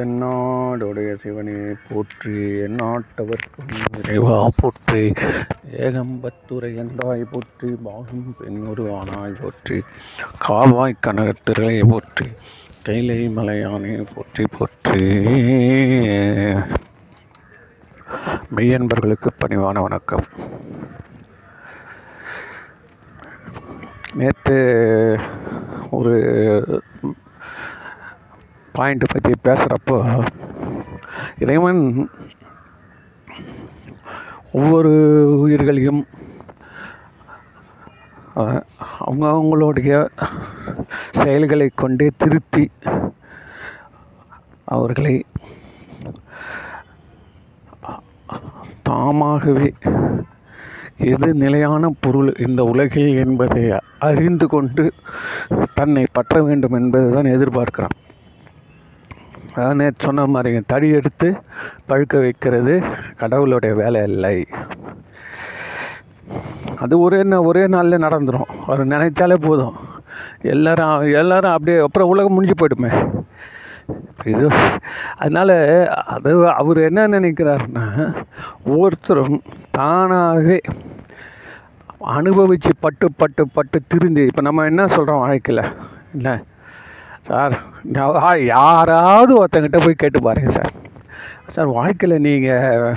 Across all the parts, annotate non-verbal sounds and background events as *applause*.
தென்னாடுடைய சிவனே போற்றி எந்நாட்டவர்க்கும் இறைவா. போற்றி. ஏகம்பத்துரை என்றாய் போற்றி பாகும் பெண்ணொரு ஆனாய் போற்றி. காவாய் கனகத்திரை போற்றி கைலை மலையானே போற்றி போற்றி. மெய்யன்பர்களுக்கு பணிவான வணக்கம். நேற்று ஒரு பாயிண்ட்டை பற்றி பேசுகிறப்போ இறைவன் ஒவ்வொரு உயிர்களையும் அவங்க அவங்களுடைய செயல்களை கொண்டே திருத்தி அவர்களை தாமாகவே எது நிலையான பொருள் இந்த உலகில் என்பதை அறிந்து கொண்டு தன்னை பற்ற வேண்டும் என்பதுதான் எதிர்பார்க்கிறான். அதான் நேற்று சொன்ன மாதிரி தடி எடுத்து பழுக்க வைக்கிறது கடவுளுடைய வேலை இல்லை. அது ஒரே நாள் ஒரே நாளில் நடந்துடும் அவர் நினைச்சாலே போதும். எல்லாரும் எல்லாரும் அப்படியே அப்புறம் உலகம் முடிஞ்சு போயிடுமே. இது அதனால் அது அவர் என்ன நினைக்கிறாருன்னா ஒவ்வொருத்தரும் தானாகவே அனுபவித்து பட்டு பட்டு பட்டு திரிஞ்சு இப்போ நம்ம என்ன சொல்கிறோம் வாழ்க்கையில்? இல்லை சார் யாராவது ஒருத்தங்கிட்ட போய் கேட்டு பாருங்கள் சார். சார் வாழ்க்கையில் நீங்கள்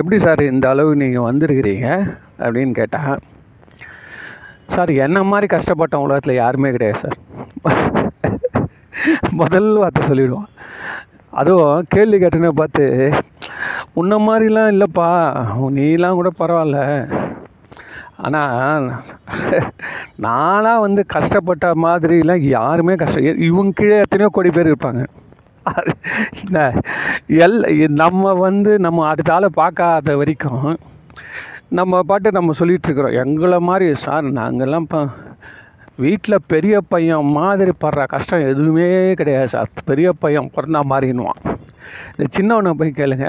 எப்படி சார் இந்த அளவு நீங்கள் வந்திருக்கிறீங்க அப்படின்னு கேட்டால் சார் என்ன மாதிரி கஷ்டப்பட்ட உலகத்தில் யாருமே கிடையாது சார். முதல் வார்த்தை சொல்லிவிடுவான் அதுவும் கேள்வி கேட்டனே பார்த்து உன்ன மாதிரிலாம் இல்லைப்பா நீலாம் கூட பரவாயில்ல. ஆனால் நானாக வந்து கஷ்டப்பட்ட மாதிரிலாம் யாருமே கஷ்டம் இவங்க கீழே எத்தனையோ கோடி பேர் இருப்பாங்க. என்ன? எல் நம்ம வந்து நம்ம அடுத்த ஆளை பார்க்காத வரைக்கும் நம்ம பாட்டு நம்ம சொல்லிகிட்ருக்குறோம் இருக்கிறோம். எங்களை மாதிரி சார் நாங்கள்லாம் இப்போ வீட்டில் பெரிய பையன் மாதிரி படுற கஷ்டம் எதுவுமே கிடையாது சார். பெரிய பையன் பிறந்தா மாறினுவான் இந்த சின்னவனை போய் கேளுங்க.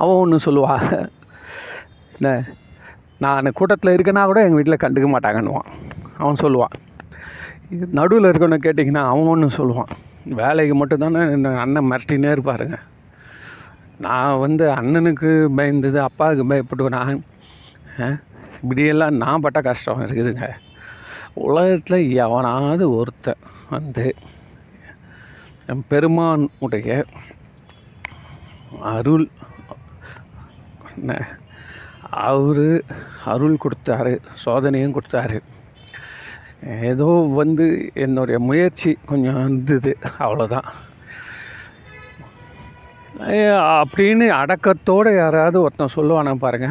அவன் ஒன்று சொல்லுவா. என்ன? நான் கூட்டத்தில் இருக்கேன்னா கூட எங்கள் வீட்டில் கண்டுக்க மாட்டாங்கன்னுவான். அவன் சொல்லுவான். நடுவில் இருக்கவனை கேட்டிங்கன்னா அவன் ஒன்று சொல்லுவான். வேலைக்கு மட்டும்தானே என்ன அண்ணன் மிரட்டினே இருப்பாருங்க. நான் வந்து அண்ணனுக்கு பயந்தது அப்பாவுக்கு பயப்படுவேன் நான் இப்படியெல்லாம் நான் பட்ட கஷ்டம் இருக்குதுங்க. உலகத்தில் எவனாவது ஒருத்தன் வந்து என் பெருமானுடைய அருள் என்ன அவர் அருள் கொடுத்தாரு சோதனையும் கொடுத்தாரு. ஏதோ வந்து என்னுடைய முயற்சி கொஞ்சம் இருந்தது அவ்வளோதான் அப்படின்னு அடக்கத்தோடு யாராவது ஒருத்தன் சொல்லுவானா பாருங்க.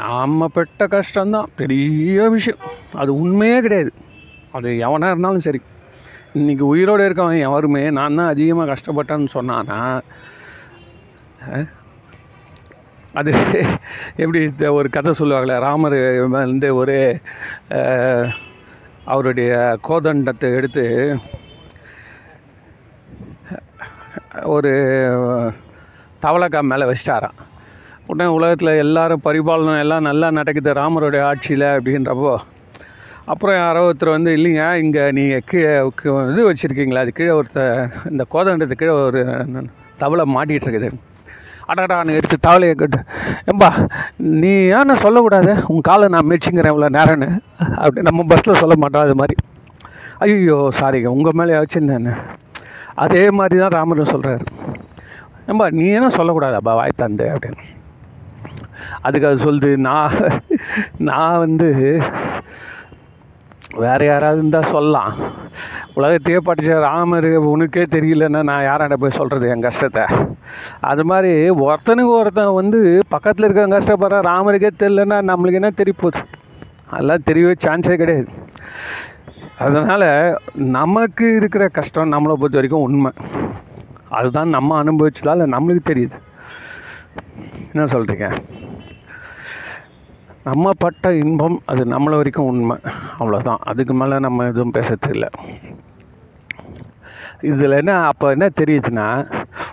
நாம் பெட்ட கஷ்டம்தான் பெரிய விஷயம். அது உண்மையே கிடையாது. அது எவனாக இருந்தாலும் சரி. இன்றைக்கி உயிரோடு இருக்கவன் எவருமே நான் தான் அதிகமாக கஷ்டப்பட்டேன்னு சொன்னானா அது *laughs* எப்படி இந்த ஒரு கதை சொல்லுவாங்களே ராமர் வந்து ஒரு அவருடைய கோதண்டத்தை எடுத்து ஒரு தவளக்கா மேலே வச்சிட்டாராம். உடனே உலகத்தில் எல்லாரும் பரிபாலனம் எல்லாம் நல்லா நடக்குது ராமருடைய ஆட்சியில் அப்படின்றப்போ அப்புறம் யாரோ ஒருத்தர் வந்து இல்லைங்க இங்கே நீங்கள் கீழே இது வச்சுருக்கீங்களா? அது கீழே ஒருத்தர் இந்த கோதண்டத்து கீழே ஒரு தவளை மாட்டிகிட்டு இருக்குது. அடகடான்னு எடுத்து தவளையை கட்டு. ஏம்பா நீ ஏன்னு சொல்லக்கூடாது? உன் காலை நான் மிதிச்சுங்கிறேன் இவ்வளோ நேரம்னு. அப்படி நம்ம பஸ்ஸில் சொல்ல மாட்டோம் அது மாதிரி. ஐயோ சாரிங்க உங்கள் மேலே வச்சுருந்தேன் அதே மாதிரி தான் ராமரும் சொல்கிறாரு ஏம்பா நீ என்ன சொல்லக்கூடாதாப்பா வாய் தந்து அப்படின்னு. அதுக்கு அது சொல்லுது நான் நான் வந்து வேறு யாராவது இருந்தால் சொல்லலாம். உலகத்தையே படித்த ராமர் உனக்கே தெரியலன்னா நான் யாராண்ட போய் சொல்கிறது என் கஷ்டத்தை? அது மாதிரி ஒருத்தனுக்கு ஒருத்தன் வந்து பக்கத்தில் இருக்கிற கஷ்டப்படுற ராமருக்கே தெரியலன்னா நம்மளுக்கு என்ன தெரிய போகுது? அதெல்லாம் தெரியவே சான்ஸே கிடையாது. அதனால் நமக்கு இருக்கிற கஷ்டம் நம்மளை பொறுத்த வரைக்கும் உண்மை. அதுதான் நம்ம அனுபவிச்சதால் நம்மளுக்கு தெரியுது. என்ன சொல்கிறீங்க நம்ம பட்ட இன்பம் அது நம்மளை வரைக்கும் உண்மை. அவ்வளோதான் அதுக்கு மேலே நம்ம எதுவும் பேசுறது இல்லை இதில் என்ன அப்போ என்ன தெரியுதுன்னா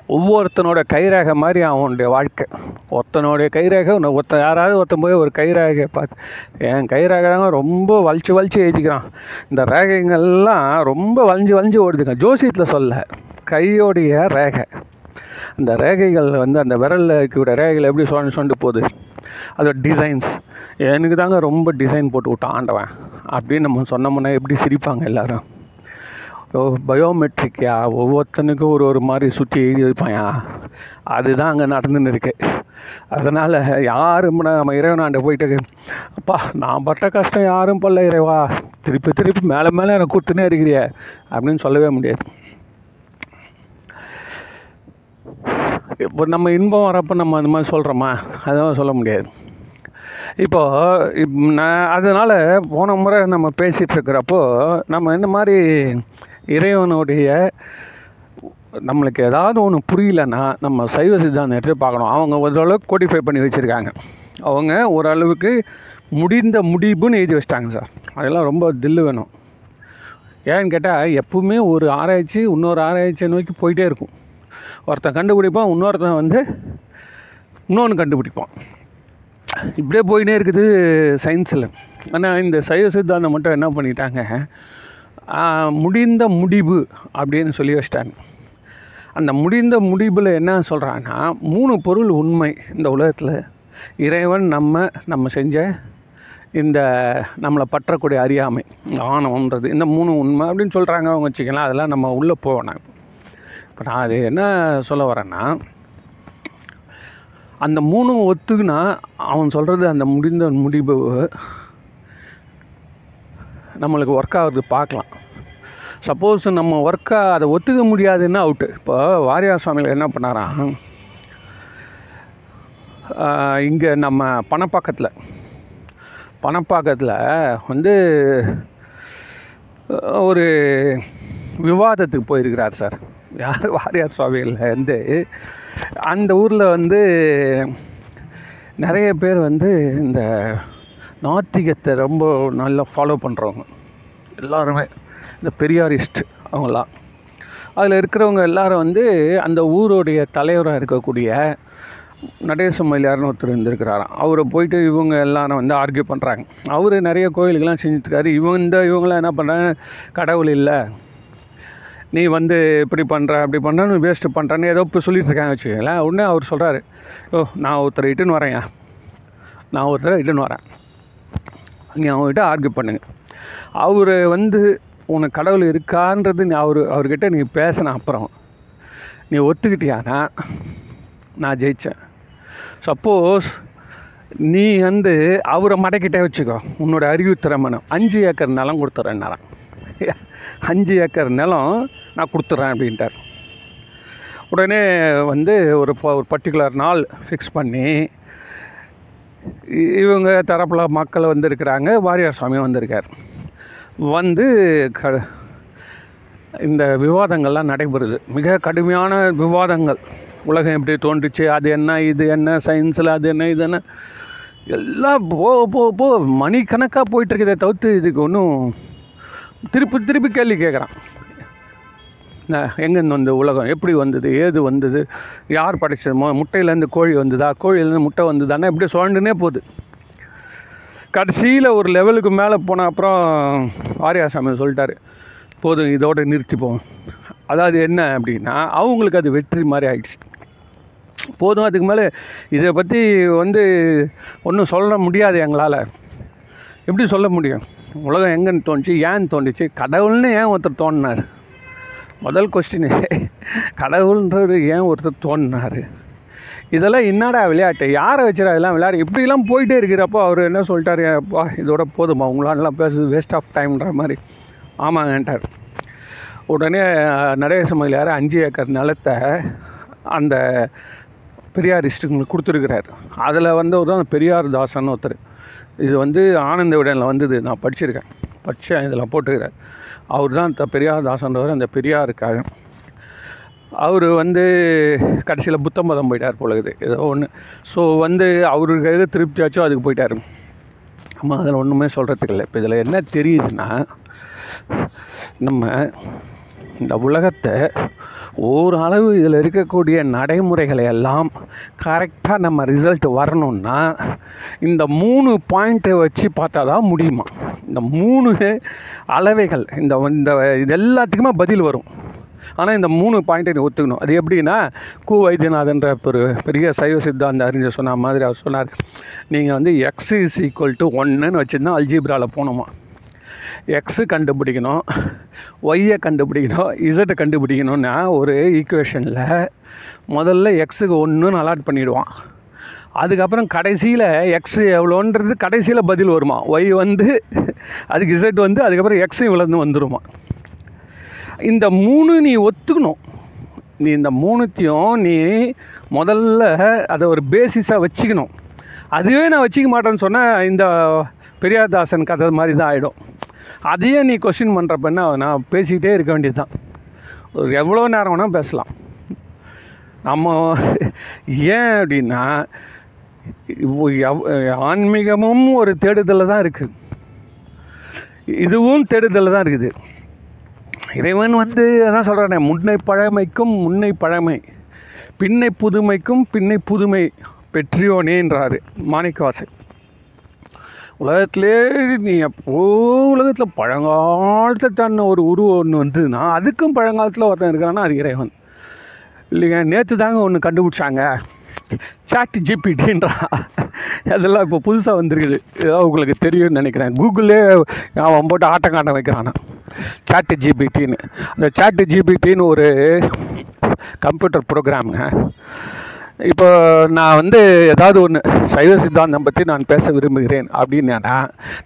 ஒவ்வொருத்தனோட கைரேகை மாதிரி அவனுடைய வாழ்க்கை. ஒருத்தனுடைய கைரேகை ஒருத்த ஒருத்தன் யாராவது ஒருத்தன் போய் ஒரு கைரேகையை பார்த்து என் கைரேகை தாங்க ரொம்ப வலிச்சு வலிச்சு எழுதிக்கிறான் இந்த ரேகைங்கள்லாம் ரொம்ப வலிஞ்சு வலிஞ்சு ஓடுதுங்க. ஜோசியத்தில் சொல்ல கையோடைய ரேகை. அந்த ரேகைகள் வந்து அந்த விரலில் இருக்கக்கூடிய ரேகைகள் எப்படி சுரண்டு சொண்டு போகுது? அதோட டிசைன்ஸ் எனக்கு தாங்க ரொம்ப டிசைன் போட்டு விட்டான் ஆண்டவன். அப்படின்னு நம்ம சொன்னோம்னா எப்படி சிரிப்பாங்க எல்லோரும். ஓ பயோமெட்ரிக்கியா ஒவ்வொருத்தனுக்கும் ஒரு ஒரு மாதிரி சுற்றி எழுதி வைப்பாயா? அதுதான் அங்கே நடந்துன்னு இருக்கு. அதனால் யாரும் நம்ம இறைவனாண்ட போயிட்டு அப்பா நான் பட்ட கஷ்டம் யாரும் பல்ல இறைவா. திருப்பி திருப்பி மேலே மேலே எனக்கு கூத்துனே இருக்கிறிய. அப்படின்னு சொல்லவே முடியாது. இப்போ நம்ம இன்பம் வரப்போ நம்ம அந்த மாதிரி சொல்கிறோமா அதெல்லாம் சொல்ல முடியாது. இப்போது இப் நான் அதனால் போன முறை நம்ம பேசிகிட்டு இருக்கிறப்போ நம்ம இந்த மாதிரி இறைவனுடைய நம்மளுக்கு ஏதாவது ஒன்று புரியலன்னா நம்ம சைவ சித்தாந்தத்தை எடுத்து பார்க்கணும். அவங்க ஓரளவுக்கு கோடிஃபை பண்ணி வச்சுருக்காங்க. அவங்க ஓரளவுக்கு முடிந்த முடிவுன்னு எழுதி வச்சிட்டாங்க சார். அதெல்லாம் ரொம்ப தில்லு வேணும். ஏன்னு கேட்டால் எப்பவுமே ஒரு ஆராய்ச்சி இன்னொரு ஆராய்ச்சியை நோக்கி போயிட்டே இருக்கும். ஒருத்தன் கண்டுபிடிப்பான் இன்னொருத்தன் வந்து இன்னொன்று கண்டுபிடிப்பான். இப்படியே போயினே இருக்குது சயின்ஸில் ஆனால் இந்த சைவ சித்தாந்தம் மட்டும் என்ன பண்ணிட்டாங்க? முடிந்த முடிவு அப்படின்னு சொல்லி வச்சிட்டாங்க. அந்த முடிந்த முடிவில் என்ன சொல்கிறான்னா மூணு பொருள் உண்மை இந்த உலகத்தில். இறைவன் நம்ம நம்ம செஞ்ச இந்த நம்மளை பற்றக்கூடிய அறியாமை ஆணவம்ன்றது இந்த மூணு உண்மை அப்படின்னு சொல்கிறாங்க அவங்க வச்சுக்கலாம் அதெல்லாம் நம்ம உள்ளே போவேன் இப்போ நான் அது என்ன சொல்ல வரேன்னா அந்த மூணும் ஒத்துக்குனா அவன் சொல்கிறது அந்த முடிந்த முடிவு நம்மளுக்கு ஒர்க் ஆகுறது பார்க்கலாம். சப்போஸ் நம்ம ஒர்க்காக அதை ஒத்துக்க முடியாதுன்னா அவுட்டு இப்போ வாரியார் சுவாமியில் என்ன பண்ணாராம் இங்கே நம்ம பணப்பாக்கத்தில் பணப்பாக்கத்தில் வந்து ஒரு விவாதத்துக்கு போயிருக்கிறார் சார். யார்? *laughs* வாரியார் சுவாமிகள் வந்து அந்த ஊரில் வந்து நிறைய பேர் வந்து இந்த நாத்திகத்தை ரொம்ப நல்லா ஃபாலோ பண்ணுறவங்க எல்லாருமே இந்த பெரியாரிஸ்ட் அவங்களாம் அதில் இருக்கிறவங்க எல்லாரும் வந்து அந்த ஊருடைய தலைவராக இருக்கக்கூடிய நடேச மயிலார்னு ஒருத்தர் இருந்திருக்கிறாராம். அவரை போயிட்டு இவங்க எல்லாரும் வந்து ஆர்கியூ பண்ணுறாங்க அவர் நிறைய கோயிலுக்கெல்லாம் செஞ்சுட்டுருக்காரு இவங்க இந்த இவங்களாம் என்ன பண்ணுறாங்க கடவுள் இல்லை. நீ வந்து இப்படி பண்ணுற அப்படி பண்ணுறன்னு வேஸ்ட்டு பண்ணுறேன்னு ஏதோ இப்போ சொல்லிட்டு இருக்காங்க வச்சுக்கோங்களேன். உடனே அவர் சொல்கிறாரு ஓ நான் ஒருத்தரை இட்டுன்னு வரேன்யா. நான் ஒருத்தரை இட்டுன்னு வரேன். நீ அவங்ககிட்ட ஆர்கியூ பண்ணுங்க. அவர் வந்து உனக்கு கடவுள் இருக்கான்றது நீ அவர் அவர்கிட்ட நீ பேசின அப்புறம் நீ ஒத்துக்கிட்டியானா நான் ஜெயித்தேன் சப்போஸ் நீ வந்து அவரை மடக்கிட்டே வச்சுக்கோ. உன்னோட அறிவு திறமனம் அஞ்சு ஏக்கர் நிலம் கொடுத்துட்றேன்னாரான் அஞ்சு ஏக்கர் நிலம் நான் கொடுத்துட்றேன் அப்படின்ட்டார். உடனே வந்து ஒரு ஒரு பர்டிகுலர் நாள் ஃபிக்ஸ் பண்ணி இவங்க தரப்பில் மக்கள் வந்திருக்கிறாங்க வாரியார் சுவாமி வந்திருக்கார். வந்து க இந்த விவாதங்கள்லாம் நடைபெறுது. மிக கடுமையான விவாதங்கள். உலகம் எப்படி தோன்றுச்சு அது என்ன இது என்ன சயின்ஸில் அது என்ன இது என்ன. எல்லாம் போ போ போ மணிக்கணக்காக போயிட்டுருக்குதே தவிர்த்து இதுக்கு ஒன்றும் திருப்பி திருப்பி கேள்வி கேட்குறான். எங்கேருந்து வந்து உலகம் எப்படி வந்தது ஏது வந்தது யார் படைச்சது முட்டையிலேருந்து கோழி வந்ததா கோழியிலேருந்து முட்டை வந்ததான்னா இப்படி சுழண்டுனே போகுது. கடைசியில் ஒரு லெவலுக்கு மேலே போன அப்புறம் ஆரியாசாமி சொல்லிட்டாரு போதும் இதோட நிறுத்திப்போம். அதாவது என்ன அப்படின்னா அவங்களுக்கு அது வெற்றி மாதிரி ஆயிடுச்சு. போதும் அதுக்கு மேலே இதை பற்றி வந்து ஒன்றும் சொல்ல முடியாது எங்களால். எப்படி சொல்ல முடியும்? உலகம் எங்கன்னு தோணுச்சு ஏன் தோணுச்சு? கடவுள்னு ஏன் ஒருத்தர் தோணினார்? முதல் கொஸ்டின் கடவுள்ன்றது ஏன் ஒருத்தர் தோணினார்? இதெல்லாம் என்னடா விளையாட்டு? யாரை வச்சுரா இதெல்லாம் விளையாடு? இப்படிலாம் போயிட்டே இருக்கிறப்போ அவர் என்ன சொல்லிட்டார்? அப்பா இதோட போதுமா உங்களாலலாம் பேசுது வேஸ்ட் ஆஃப் டைம்ன்ற மாதிரி. ஆமாங்கன்ட்டார் உடனே அஹ், நடேச மயிலார் அஞ்சு ஏக்கர் நிலத்தை அந்த பெரியார் இஷ்டங்களுக்கு கொடுத்துருக்கிறார். அதில் வந்து ஒரு பெரியார் தாசன் ஒருத்தர். இது வந்து ஆனந்த விடனில் வந்தது. நான் படிச்சிருக்கேன். படித்தேன் இதில் போட்டுக்கிறார். அவர் தான் த பெரியார் தாசன்றவர் அந்த பெரியார் இருக்காரு அவர் வந்து கடைசியில் புத்த மதம் போயிட்டார் போல ஏதோ ஒன்று ஸோ வந்து அவருக்கு எது திருப்தியாச்சோ அதுக்கு போயிட்டார். நம்ம அதில் ஒன்றுமே சொல்கிறதுக்கு இல்லை. இப்போ இதில் என்ன தெரியுதுன்னா நம்ம இந்த உலகத்தை ஓரளவு இதில் இருக்கக்கூடிய நடைமுறைகளை எல்லாம் கரெக்டாக நம்ம ரிசல்ட் வரணும்னா இந்த மூணு பாயிண்ட்டை வச்சு பார்த்தா தான் முடியுமா? இந்த மூணு அளவைகள் இந்த இந்த இது எல்லாத்துக்குமே பதில் வரும். ஆனால் இந்த மூணு பாயிண்ட்டை நீ ஒத்துக்கணும். அது எப்படின்னா கு வைத்தியநாதன்ற ஒரு பெரிய சைவ சித்தாந்த அறிஞர் சொன்ன மாதிரி அவர் சொன்னார். நீங்கள் வந்து எக்ஸ் இஸ் ஈக்குவல் டு ஒன்றுன்னு வச்சுருந்தா அல்ஜீப்ராவில் போகணுமா? எக்ஸு கண்டுபிடிக்கணும் ஒய்யை கண்டுபிடிக்கணும் இசட்டை கண்டுபிடிக்கணும்னா ஒரு ஈக்குவேஷனில் முதல்ல எக்ஸுக்கு ஒன்றுன்னு அலாட் பண்ணிவிடுவான் அதுக்கப்புறம் கடைசியில் எக்ஸ் எவ்வளோன்றது கடைசியில் பதில் வருமா? ஒய் வந்து அதுக்கு இசட் வந்து அதுக்கப்புறம் எக்ஸும் இவ்வளோந்து வந்துடுமா இந்த மூணு நீ ஒத்துக்கணும். நீ இந்த மூணுத்தையும் நீ முதல்ல அதை ஒரு பேசிஸாக வச்சுக்கணும். அதுவே நான் வச்சுக்க மாட்டேன்னு சொன்னால் இந்த பெரியார்தாசன் கதை மாதிரி தான் ஆகிடும் அதையே நீ கொஸ்டின் பண்ணுறப்ப நான் பேசிக்கிட்டே இருக்க வேண்டியது தான் ஒரு எவ்வளோ நேரம் வேணால் பேசலாம். நம்ம ஏன் அப்படின்னா ஆன்மீகமும் ஒரு தேடுதலில் தான் இருக்குது இதுவும் தேடுதலில் தான் இருக்குது. இறைவன் வந்து அதான் சொல்கிறானே முன்னை பழமைக்கும் முன்னை பழமை. பின்னை புதுமைக்கும் பின்னை புதுமை. பெற்றியோனேன்றாரு மாணிக்கவாசன். உலகத்திலே நீ எப்போ உலகத்தில் பழங்காலத்தை தன்ன ஒரு உருவம் ஒன்று வந்ததுன்னா அதுக்கும் பழங்காலத்தில் ஒருத்தன் இருக்கிறான்னா அது இறைவன். இல்லைங்க நேற்று தாங்க ஒன்று கண்டுபிடிச்சாங்க. சாட் ஜிபிடின்றா அதெல்லாம் இப்போ புதுசாக வந்திருக்குது. ஏதோ உங்களுக்கு தெரியும்னு நினைக்கிறேன். கூகுளே அவன் போட்டு ஆட்டம் காட்ட வைக்கிறானா? சாட் ஜிபிடின்னு அந்த சாட் ஜிபிடின்னு ஒரு கம்ப்யூட்டர் ப்ரோக்ராமுங்க இப்போ நான் வந்து ஏதாவது ஒன்று சைவ சித்தாந்தம் பற்றி நான் பேச விரும்புகிறேன் அப்படின்னா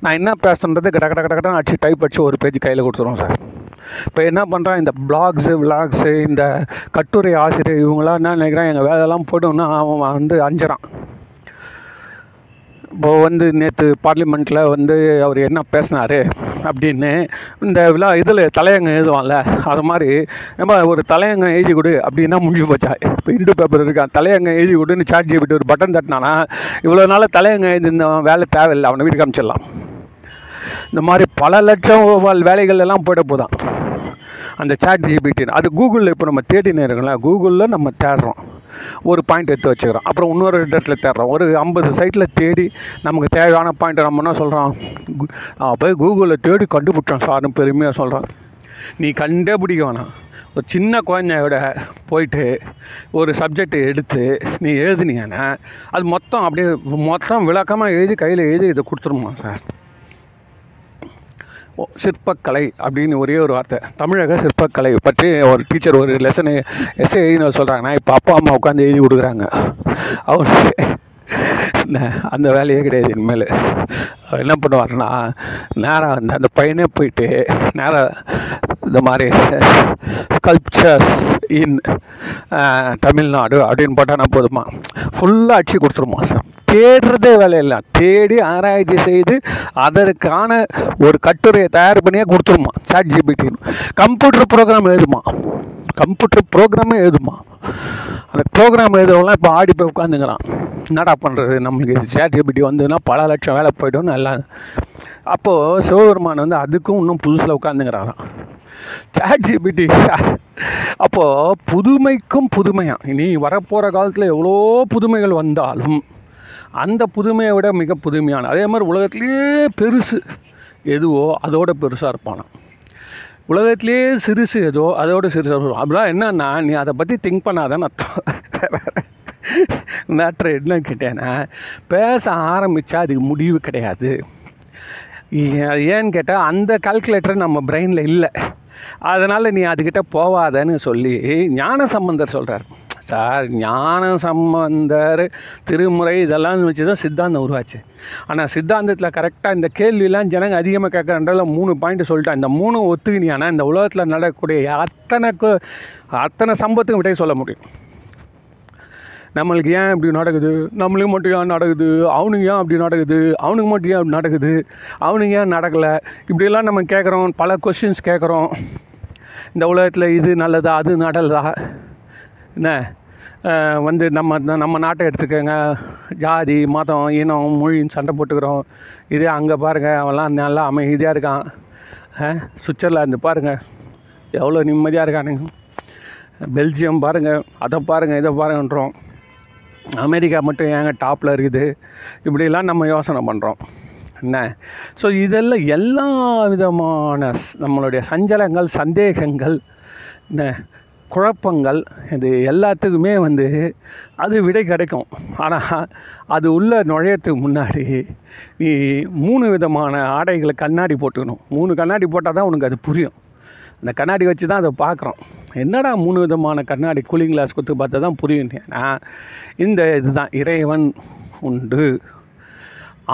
நான் என்ன பேசுன்றது கட கட கட கடன்னு அடிச்சு டைப் அடிச்சு ஒரு பேஜ் கையில் கொடுத்துருவோம் சார். இப்போ என்ன பண்ணுறான் இந்த பிளாக்ஸு விளாக்ஸு இந்த கட்டுரை ஆசிரியர் இவங்களாம் என்ன நினைக்கிறான் எங்கள் வேலையெல்லாம் போட்டோம்னா அவன் வந்து அஞ்சுறான். இப்போ வந்து நேற்று பார்லிமெண்ட்டில் வந்து அவர் என்ன பேசினார் அப்படின்னு இந்த விழா இதில் தலையங்கம் எழுதுவான்ல அது மாதிரி நம்ம ஒரு தலையங்கம் எழுதி கொடு அப்படின்னா முடிஞ்சு போச்சா? இப்போ இண்டு பேப்பர் இருக்கான் தலையங்கம் எழுதி கொடுன்னு சார்ஜ் விட்டு ஒரு பட்டன் தட்டினானா இவ்வளோ நாள் தலையங்கம் எழுதிருந்தவன் வேலை தேவையில்லை அவனை வீட்டுக்கு அமைச்சிடலாம் இந்த மாதிரி பல லட்சம் வேலைகள் எல்லாம் போயிட போதான் அந்த சாட் ஜிபிடின்னு அது கூகுளில் இப்போ நம்ம தேடினே இருக்கோம்ல கூகுளில் நம்ம தேடுறோம். ஒரு பாயிண்ட் எடுத்து வச்சுக்கிறோம். அப்புறம் இன்னொரு இடத்துல தேடுறோம். ஒரு ஐம்பது சைட்டில் தேடி நமக்கு தேவையான பாயிண்ட்டை நம்ம என்ன சொல்கிறோம் போய் கூகுளில் தேடி கண்டுபிடிச்சோம் சார்னு பெருமையாக சொல்கிறோம் நீ கண்டே பிடிக்க வேணாம். ஒரு சின்ன குழந்தையோட போயிட்டு ஒரு சப்ஜெக்ட் எடுத்து நீ எழுதுனீங்கன்னா அது மொத்தம் அப்படியே மொத்தம் விளக்கமாக எழுதி கையில் எழுதி இதை கொடுத்துருமா சார். சிற்பக்கலை அப்படின்னு ஒரே ஒரு வார்த்தை. தமிழக சிற்பக்கலை பற்றி ஒரு டீச்சர் ஒரு லெசனு எஸ்ஏ எழுதின சொல்கிறாங்கன்னா இப்போ அப்பா அம்மா உட்காந்து எழுதி கொடுக்குறாங்க. அவர் அந்த வேலையே கிடையாது இனிமேல். அவர் என்ன பண்ணுவார்னா நேராக வந்து அந்த பையனே போயிட்டு நேராக இந்த மாதிரி ஸ்கல்ப்சர்ஸ் இன் தமிழ்நாடு அப்படின்னு போட்டால் போதுமா? ஃபுல்லாக அடிச்சு கொடுத்துருமா சார் தேடுறதே வேலையில்லை. தேடி ஆராய்ச்சி செய்து அதற்கான ஒரு கட்டுரையை தயார் பண்ணியே கொடுத்துருமா சாட் ஜிபிடின்னு கம்ப்யூட்டர் ப்ரோக்ராம் எழுதுமா? கம்ப்யூட்டர் ப்ரோக்ராமே எழுதுமா? அந்த ப்ரோக்ராம் எழுதுறவங்களாம் இப்போ ஆடி போய் உட்காந்துங்கிறான் என்னடா பண்ணுறது நம்மளுக்கு சேட் ஜிபிடி வந்ததுன்னா பல லட்சம் வேலை போய்டும் நல்லா அப்போது சிவபெருமான் வந்து அதுக்கும் இன்னும் புதுசில் உட்காந்துங்கிறாராம் சேட் ஜிபிடி *laughs* அப்போது புதுமைக்கும் புதுமையாக இனி வரப்போகிற காலத்தில் எவ்வளோ புதுமைகள் வந்தாலும் அந்த புதுமையை விட மிக புதுமையான அதே மாதிரி உலகத்திலேயே பெருசு எதுவோ அதோட பெருசாக இருப்பானாம் உலகத்திலே சிறுசு ஏதோ அதோட சிறுசு இருப்பான். அப்படிலாம் என்னன்னா நீ அதை பற்றி திங்க் பண்ணாதான்னு அர்த்தம். மேட்ரு என்ன கேட்டேன்னா பேச ஆரம்பித்தா அதுக்கு முடிவு கிடையாது. ஏன்னு கேட்டால் அந்த கால்குலேட்டர் நம்ம பிரெயினில் இல்லை. அதனால் நீ அதுக்கிட்ட போவாதன்னு சொல்லி ஞான சம்பந்தர் சொல்கிறார் சார் ஞான சம்பந்தர் திருமுறை இதெல்லாம் வச்சு தான் சித்தாந்தம் உருவாச்சு. ஆனால் சித்தாந்தத்தில் கரெக்டாக இந்த கேள்வியெல்லாம் ஜனங்க அதிகமாக கேட்குறன்றதில் மூணு பாயிண்ட் சொல்லிட்டேன் இந்த மூணு ஒத்துக்கினியானா இந்த உலகத்தில் நடக்கக்கூடிய அத்தனை அத்தனை சம்பத்துக்கும் விட்டே சொல்ல முடியும். நம்மளுக்கு ஏன் இப்படி நடக்குது? நம்மளுக்கு மட்டும் ஏன் நடக்குது? அவனுக்கு ஏன் அப்படி நடக்குது? அவனுக்கு மட்டும் ஏன் அப்படி நடக்குது? அவனுக்கு ஏன் நடக்கலை? இப்படியெல்லாம் நம்ம கேட்குறோம் பல கொஷின்ஸ் கேட்குறோம். இந்த உலகத்தில் இது நல்லதா அது நடலதா? என்ன? வந்து நம்ம நம்ம நாட்டை எடுத்துக்கோங்க. ஜாதி மதம் இனம் மொழின்னு சண்டை போட்டுக்கிறோம். இதே அங்கே பாருங்கள் அவன்லாம் நல்லா அமைதியாக இருக்கான். சுவிட்சர்லாந்து பாருங்கள் எவ்வளோ நிம்மதியாக இருக்கானுங்க. பெல்ஜியம் பாருங்கள் அதை பாருங்கள் இதை பாருங்கன்றோம். அமெரிக்கா மட்டும் ஏங்க டாப்பில் இருக்குது? இப்படிலாம் நம்ம யோசனை பண்ணுறோம் என்ன? ஸோ இதெல்லாம் எல்லா விதமான நம்மளுடைய சஞ்சலங்கள் சந்தேகங்கள். என்ன? குழப்பங்கள் இது எல்லாத்துக்குமே வந்து அது விடை கிடைக்கும். ஆனால் அது உள்ளே நுழையத்துக்கு முன்னாடி நீ மூணு விதமான ஆடைகளை கண்ணாடி போட்டுக்கணும். மூணு கண்ணாடி போட்டால் தான் உனக்கு அது புரியும். அந்த கண்ணாடி வச்சு தான் அதை பார்க்குறோம். என்னடா மூணு விதமான கண்ணாடி கூலிங் கிளாஸ் கொடுத்து பார்த்தா தான் புரியும்? ஏன்னா இந்த இதுதான். இறைவன் உண்டு.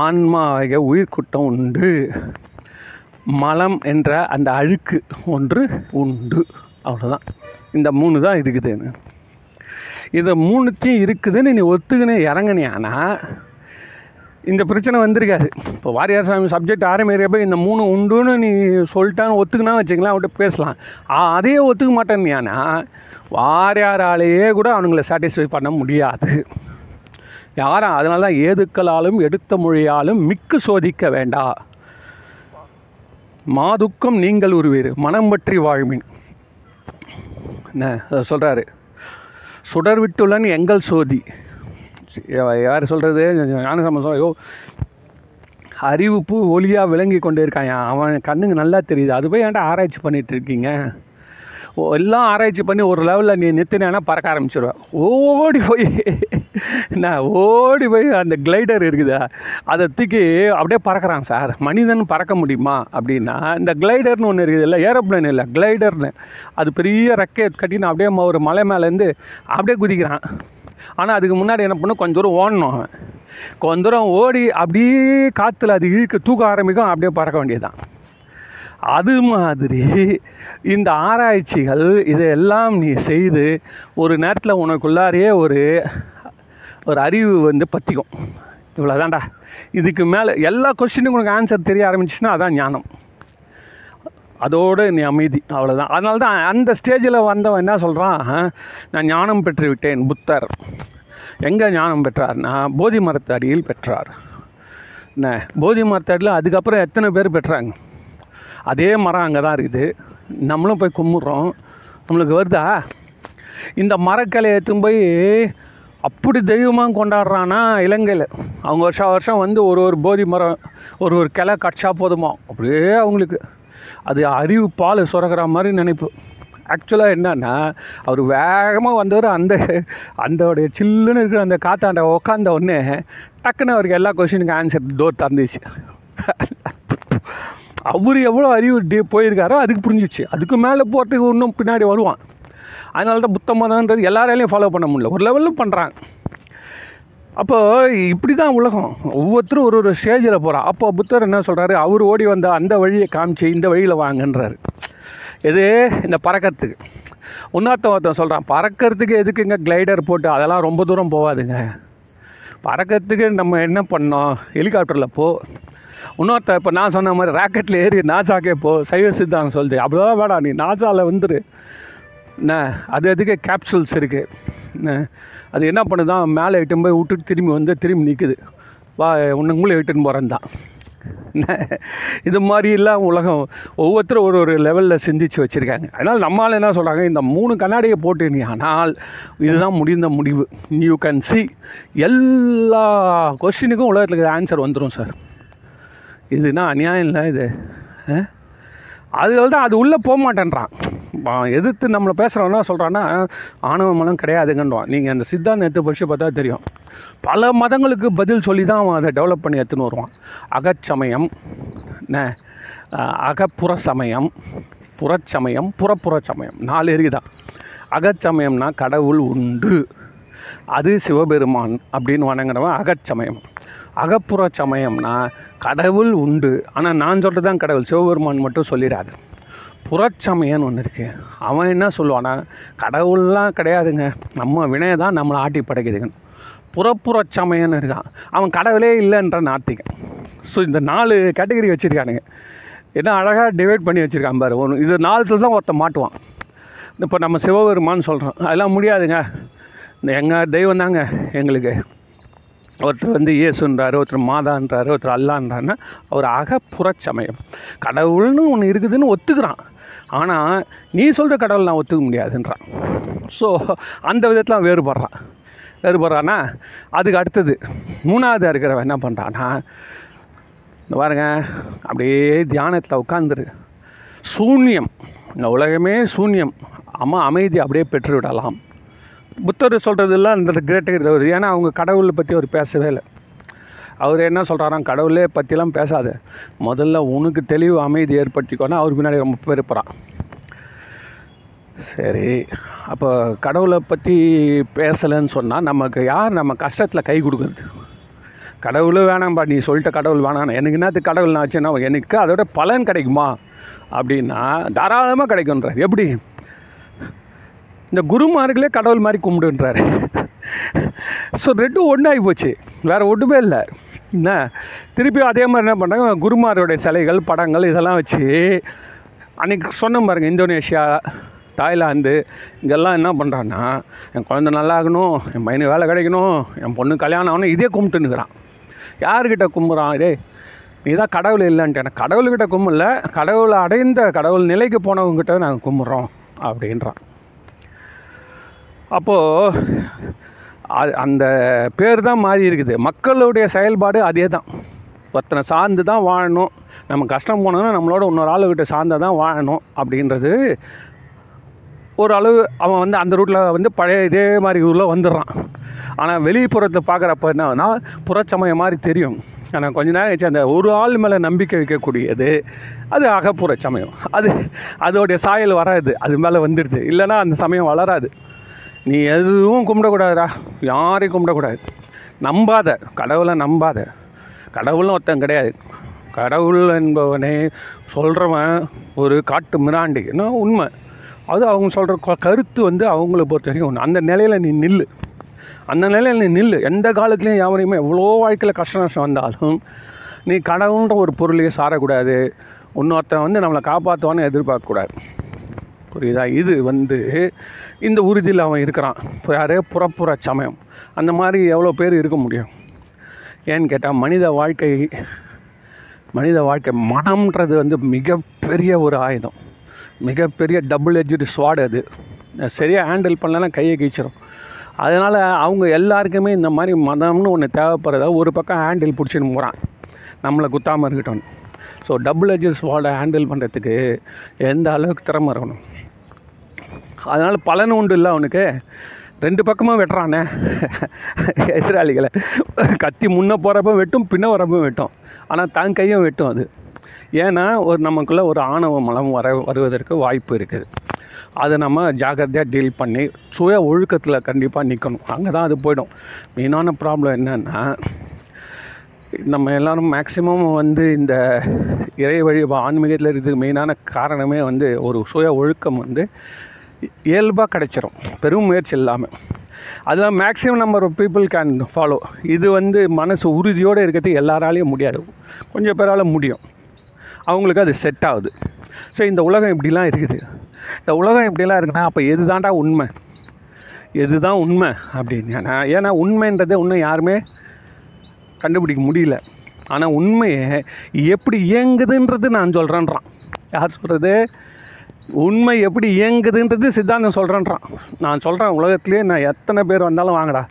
ஆன்மாவிக உயிர்க்குட்டம் உண்டு. மலம் என்ற அந்த அழுக்கு ஒன்று உண்டு. அவ்வளோதான் இந்த மூணு தான் இருக்குதுன்னு. இதை மூணுத்தையும் இருக்குதுன்னு நீ ஒத்துக்கினே இறங்கினியானா இந்த பிரச்சனை வந்திருக்காது இப்போ வாரியார் சாமி சப்ஜெக்ட் ஆரம்பிக்கிறப்ப இந்த மூணு உண்டுன்னு நீ சொல்லிட்டான்னு ஒத்துக்குனா வச்சுக்கலாம் அவன்கிட்ட பேசலாம். அதையே ஒத்துக்க மாட்டேன்னியானா வாரியாராலேயே கூட அவனுங்களை சாட்டிஸ்ஃபை பண்ண முடியாது. யாரும் அதனால தான் ஏதுக்களாலும் எடுத்த மொழியாலும் மிக்கு சோதிக்க வேண்டா. மாதுக்கம் நீங்கள் உருவீர் மனம் பற்றி வாழ்மின் என்ன சொல்கிறாரு சுடர் விட்டுள்ளன் எங்கள் சோதி. யார் சொல்கிறது ஞானசம்மன் சொல்ல ஐயோ. அறிவிப்பு ஒளியாக விளங்கி கொண்டே இருக்கான் அவன் கண்ணுக்கு நல்லா தெரியுது. அது போய் ஏன்டா ஆராய்ச்சி பண்ணிகிட்டு இருக்கீங்க? ஓ, எல்லாம் ஆராய்ச்சி பண்ணி ஒரு லெவலில் நீ நிறுத்தினா பறக்க ஆரம்பிச்சிருவேன் ஓடி போய் நான் ஓடி போய் அந்த கிளைடர் இருக்குதா? அதை தூக்கி அப்படியே பறக்கிறான் சார். மனிதன் பறக்க முடியுமா அப்படின்னா இந்த கிளைடர்னு ஒன்று இருக்குது இல்லை ஏரோப்ளேன் இல்லை கிளைடர்னு அது பெரிய ரெக்கையை கட்டின்னு அப்படியே ஒரு மலை மேலேருந்து அப்படியே குதிக்கிறான். ஆனால் அதுக்கு முன்னாடி என்ன பண்ணும்? கொஞ்சம் தூரம் ஓடணும் அவன். கொஞ்ச தூரம் ஓடி அப்படியே காற்றுல அது இழுக்க தூக்க ஆரம்பிக்கும் அப்படியே பறக்க வேண்டியதுதான். அது மாதிரி இந்த ஆராய்ச்சிகள் இதையெல்லாம் நீ செய்து ஒரு நேரத்தில் உனக்குள்ளாரையே ஒரு ஒரு அறிவு வந்து பற்றிக்கும் இவ்வளோதான்டா இதுக்கு மேலே எல்லா கொஸ்டினுக்கும் உனக்கு ஆன்சர் தெரிய ஆரம்பிச்சுன்னா அதான் ஞானம். அதோடு நீ அமைதி அவ்வளோதான் அதனால தான் அந்த ஸ்டேஜில் வந்தவன் என்ன சொல்கிறான் நான் ஞானம் பெற்று விட்டேன் புத்தர். எங்கே ஞானம் பெற்றார்னா போதி மரத்து அடியில் பெற்றார். என்ன? போதி மரத்து அடியில் அதுக்கப்புறம் எத்தனை பேர் பெற்றாங்க? அதே மரம் அங்கே தான் இருக்குது. நம்மளும் போய் கும்பிட்றோம். நம்மளுக்கு வருதா? இந்த மரக்கிளையை எடுத்துன்னு போய் அப்படி தெய்வமாக கொண்டாடுறான்னா இலங்கையில். அவங்க வருஷம் வருஷம் வந்து ஒரு ஒரு போதி மரம் ஒரு ஒரு கிளை கட்சா போதுமா? அப்படியே அவங்களுக்கு. அது அறிவு பால் சுரக்கிற மாதிரி நினைப்பு. ஆக்சுவலாக என்னன்னா அவர் வேகமாக வந்தவர் அந்த அந்தோடைய சில்லுன்னு இருக்கிற அந்த காத்தாண்ட உட்காந்த உடனே டக்குன்னு அவருக்கு எல்லா கொஷினுக்கும் ஆன்சர் டோர் தந்துச்சு அவர் எவ்வளோ அறிவு டே போயிருக்காரோ அதுக்கு புரிஞ்சிச்சு அதுக்கு மேலே போகிறதுக்கு இன்னும் பின்னாடி வருவான். அதனால தான் புத்த மதம்ன்றது எல்லாராலையும் ஃபாலோ பண்ண முடியல. ஒரு லெவலில் பண்ணுறாங்க அப்போது இப்படி தான் உலகம். ஒவ்வொருத்தரும் ஒரு ஒரு ஸ்டேஜில் போகிறான் அப்போ புத்தர் என்ன சொல்கிறாரு அவர் ஓடி வந்த அந்த வழியை காமிச்சு இந்த வழியில் வாங்கன்றாரு. எது இந்த பறக்கிறதுக்கு இன்னொருத்தன் ஒருத்தன் சொல்கிறான் பறக்கிறதுக்கு எதுக்குங்க கிளைடர் போட்டு அதெல்லாம் ரொம்ப தூரம் போகாதுங்க பறக்கிறதுக்கு நம்ம என்ன பண்ணோம்? ஹெலிகாப்டரில் போ. இன்னொருத்த இப்போ நான் சொன்ன மாதிரி ராக்கெட்டில் ஏறி நாசாக்கே போ. சைவ சித்தாந்தம் சொல்லுது. அப்படிதான் வேடா நீ. நாசாவில் வந்துரு. என்ன அது அதுக்கு கேப்சூல்ஸ் இருக்குது என்ன அது என்ன பண்ணுதான் மேலே இட்டுன்னு போய் விட்டுட்டு திரும்பி வந்து திரும்பி நிற்குது வா உன்னை உங்களை இட்டுன்னு போகிறேன் தான். இது மாதிரிலாம் உலகம் ஒவ்வொருத்தரும் ஒரு ஒரு லெவலில் சிந்திச்சு வச்சுருக்காங்க. அதனால் நம்மளால் என்ன சொல்கிறாங்க இந்த மூணு கண்ணாடியை போட்டு நீ ஆனால் இதுதான் முடிந்த முடிவு. யூ கேன் சி எல்லா கொஸ்டினுக்கும் உலகத்தில் ஆன்சர் வந்துடும் சார் இதுனா அநியாயம் இல்லை இது? ஆ? அதில் தான் அது உள்ளே போக மாட்டேன்றான். எதிர்த்து நம்மளை பேசுகிறவனா சொல்கிறான்னா ஆணவ மனம் கிடையாதுங்கன்றான் நீங்கள் அந்த சித்தாந்தம் எடுத்து படிச்சு பார்த்தா தெரியும். பல மதங்களுக்கு பதில் சொல்லி தான் அவன் அதை டெவலப் பண்ணி எடுத்துன்னு வருவான். அகச்சமயம் அகப்புற சமயம் புறச்சமயம் புறப்புற சமயம் நாலு எரிதான் அகச்சமயம்னா கடவுள் உண்டு. அது சிவபெருமான் அப்படின்னு வணங்குறவன் அகச்சமயம். அகப்புற சமயம்னா கடவுள் உண்டு. ஆனால் நான் சொல்கிறது தான் கடவுள். சிவபெருமான் மட்டும் சொல்லிடாது. புறச்சமயன்னு ஒன்று இருக்கு. அவன் என்ன சொல்லுவான்னா கடவுள்லாம் கிடையாதுங்க. நம்ம வினையை தான் நம்மளை ஆட்டி படைக்குதுங்க புறப்புறச்சமயன்னு இருக்கான். அவன் கடவுளே இல்லைன்ற நாத்திகன். ஸோ இந்த நாலு கேட்டகரி வச்சுருக்கானுங்க. என்ன அழகாக டிவைட் பண்ணி வச்சுருக்கான் பாரு. ஒன்று இது நாலுத்துல தான் ஒருத்தன் மாட்டுவான். இப்போ நம்ம சிவபெருமான்னு சொல்கிறோம் அதெல்லாம் முடியாதுங்க. இந்த எங்கள் தெய்வம் தாங்க எங்களுக்கு. ஒருத்தர் வந்து இயேசுன்றாரு ஒருத்தர் மாதான்றாரு ஒருத்தர் அல்லான்றாருன்னா அவர் அகப்புறச்சமயம். கடவுள்னு ஒன்று இருக்குதுன்னு ஒத்துக்கிறான். ஆனால் நீ சொல்கிற கடவுள் நான் ஒத்துக்க முடியாதுன்றான். ஸோ அந்த விதத்தில் வேறுபடுறான். வேறுபடுறான்னா அதுக்கு அடுத்தது மூணாவதாக இருக்கிறவன் என்ன பண்ணுறான்னா இந்த பாருங்க அப்படியே தியானத்தில் உட்காந்துரு சூன்யம். இந்த உலகமே சூன்யம். அம்மா அமைதி அப்படியே பெற்று விடலாம் புத்தர் சொல்கிறதெல்லாம் இந்த கிரேட்டர் தவறு ஏன்னா அவங்க கடவுளை பற்றி அவர் பேசவே இல்லை. அவர் என்ன சொல்கிறாராம் கடவுளே பற்றிலாம் பேசாத. முதல்ல உனக்கு தெளிவு அமைதி ஏற்படுத்திக்கோன்னா அவர் பின்னாடி ரொம்ப பேர் இருப்பான் சரி. அப்போ கடவுளை பற்றி பேசலைன்னு சொன்னால் நமக்கு யார் நம்ம கஷ்டத்தில் கை கொடுக்குறது? கடவுளும் வேணாம்பா நீ சொல்லிட்ட கடவுள் வேணாம் எனக்கு என்னது கடவுள் நான் ஆச்சுன்னா எனக்கு அதோட பலன் கிடைக்குமா? அப்படின்னா தாராளமாக கிடைக்குன்றார் எப்படி? இந்த குருமார்களே கடவுள் மாதிரி கும்பிடுன்றாரு. ஸோ ரெண்டும் ஒன்றாகி போச்சு. வேறு ஒன்றுமே இல்லை. என்ன? திருப்பியும் அதே மாதிரி என்ன பண்ணுறாங்க குருமாரோடைய சிலைகள் படங்கள் இதெல்லாம் வச்சு அன்றைக்கி சொன்ன பாருங்க இந்தோனேஷியா தாய்லாந்து இங்கெல்லாம் என்ன பண்ணுறான்னா என் குழந்த நல்லா ஆகணும் என் பையனுக்கு வேலை கிடைக்கணும் என் பொண்ணு கல்யாணம் ஆகணும் இதே கும்பிட்டுன்னுக்குறான். யார்கிட்ட கும்புறான்? டேய் நீ தான் கடவுள் இல்லைன்ட்டு. கடவுள்கிட்ட கும்பல கடவுளை அடைந்த கடவுள் நிலைக்கு போனவங்ககிட்ட நாங்கள் கும்பிட்றோம் அப்படின்றான். அப்போது அந்த பேர் தான் மாறி இருக்குது. மக்களுடைய செயல்பாடு அதே தான் ஒருத்தனை சார்ந்து தான் வாழணும். நம்ம கஷ்டம் போனோம்னா நம்மளோட இன்னொரு ஆளுகிட்ட சார்ந்தால் தான் வாழணும் அப்படின்றது ஒரு அளவு அவன் வந்து அந்த ரூட்டில் வந்து பழைய இதே மாதிரி ஊரில் வந்துடுறான். ஆனால் வெளிப்புறத்தை பார்க்குறப்ப என்னன்னா புறச்சமயம் மாதிரி தெரியும். ஆனால் கொஞ்ச நேரம் கழிச்சு அந்த ஒரு ஆள் மேலே நம்பிக்கை வைக்கக்கூடியது அது அகப்புற சமயம் அது அதோடைய சாயல் வராது. அது மேலே வந்துடுது. இல்லைன்னா அந்த சமயம் வளராது. நீ எதுவும் கும்பிடக்கூடாதுடா. யாரையும் கும்பிடக்கூடாது. நம்பாத. கடவுளை நம்பாத. கடவுள்னு ஒருத்தன் கிடையாது. கடவுள் என்பவனே சொல்கிறவன் ஒரு காட்டு மிராண்டி. என்ன உண்மை? அது அவங்க சொல்கிற கருத்து வந்து அவங்கள பொறுத்த வரைக்கும் ஒன்று அந்த நிலையில் நீ நில்லு. அந்த நிலையில் நீ நில்லு. எந்த காலத்துலேயும் யாவரையுமே எவ்வளோ வாழ்க்கையில் கஷ்ட நஷ்டம் வந்தாலும் நீ கடவுள்ன்ற ஒரு பொருளையே சாரக்கூடாது. இன்னொருத்தன் வந்து நம்மளை காப்பாற்றுவான்னு எதிர்பார்க்கக்கூடாது. புரியுதா? இது வந்து இந்த உறுதியில் அவன் இருக்கிறான். யாரே புறப்புற சமயம். அந்த மாதிரி எவ்வளோ பேர் இருக்க முடியும்? ஏன்னு கேட்டால் மனித வாழ்க்கை மனித வாழ்க்கை மனம்ன்றது வந்து மிகப்பெரிய ஒரு ஆயுதம். மிகப்பெரிய டபுள் எட்ஜு ஸ்வாடு அது சரியாக ஹேண்டில் பண்ணலன்னா கையை கீச்சிரும் அதனால் அவங்க எல்லாருக்குமே இந்த மாதிரி மதம்னு ஒன்று தேவைப்படுறத ஒரு பக்கம் ஹேண்டில் பிடிச்சின்னு போகிறான் நம்மளை குத்தாமல் இருக்கட்டும். ஸோ டபுள் எட்ஜஸ் ஸ்வாடை ஹேண்டில் பண்ணுறதுக்கு எந்த அளவுக்கு திறமை இருக்கணும்? அதனால் பலன் உண்டு இல்லை அவனுக்கு. ரெண்டு பக்கமும் வெட்டுறானே. எதிராளிகளை. கத்தி முன்ன போகிறப்ப வெட்டும் பின்ன வரப்போ வெட்டும். ஆனால் தன் கையும் வெட்டும் அது. ஏன்னா ஒரு நமக்குள்ளே ஒரு ஆணவ மலம் வர வருவதற்கு வாய்ப்பு இருக்குது. அதை நம்ம ஜாக்கிரதையாக டீல் பண்ணி சுய ஒழுக்கத்தில் கண்டிப்பாக நிற்கணும் அங்கே தான் அது போயிடும். மெயினான ப்ராப்ளம் என்னன்னா நம்ம எல்லாரும் மேக்சிமம் வந்து இந்த இறை வழி ஆன்மீகத்தில் இருக்கிறதுக்கு மெயினான காரணமே வந்து ஒரு சுய ஒழுக்கம் வந்து இயல்பாக கிடைச்சிரும். பெரும் முயற்சி இல்லாமல் அதெல்லாம் maximum number of people can follow இது வந்து மனசு உறுதியோடு இருக்கிறது எல்லாராலையும் முடியாது. கொஞ்சம் பேரால் முடியும். அவங்களுக்கு அது செட் ஆகுது. ஸோ இந்த உலகம் இப்படிலாம் இருக்குது. இந்த உலகம் இப்படிலாம் இருக்குன்னா அப்போ எது தாண்டா உண்மை? எதுதான் உண்மை அப்படின்னு. ஏன்னா ஏன்னா உண்மைன்றதை இன்னும் யாருமே கண்டுபிடிக்க முடியல. ஆனால் உண்மையை எப்படி இயங்குதுன்றது நான் சொல்கிறேன்றான் யார் சொல்கிறது உண்மை எப்படி இயங்குதுன்றது சித்தாந்தம் சொல்கிறேன்றான் நான் சொல்கிறேன் உலகத்துலேயே நான் எத்தனை பேர் வந்தாலும் வாங்கடா.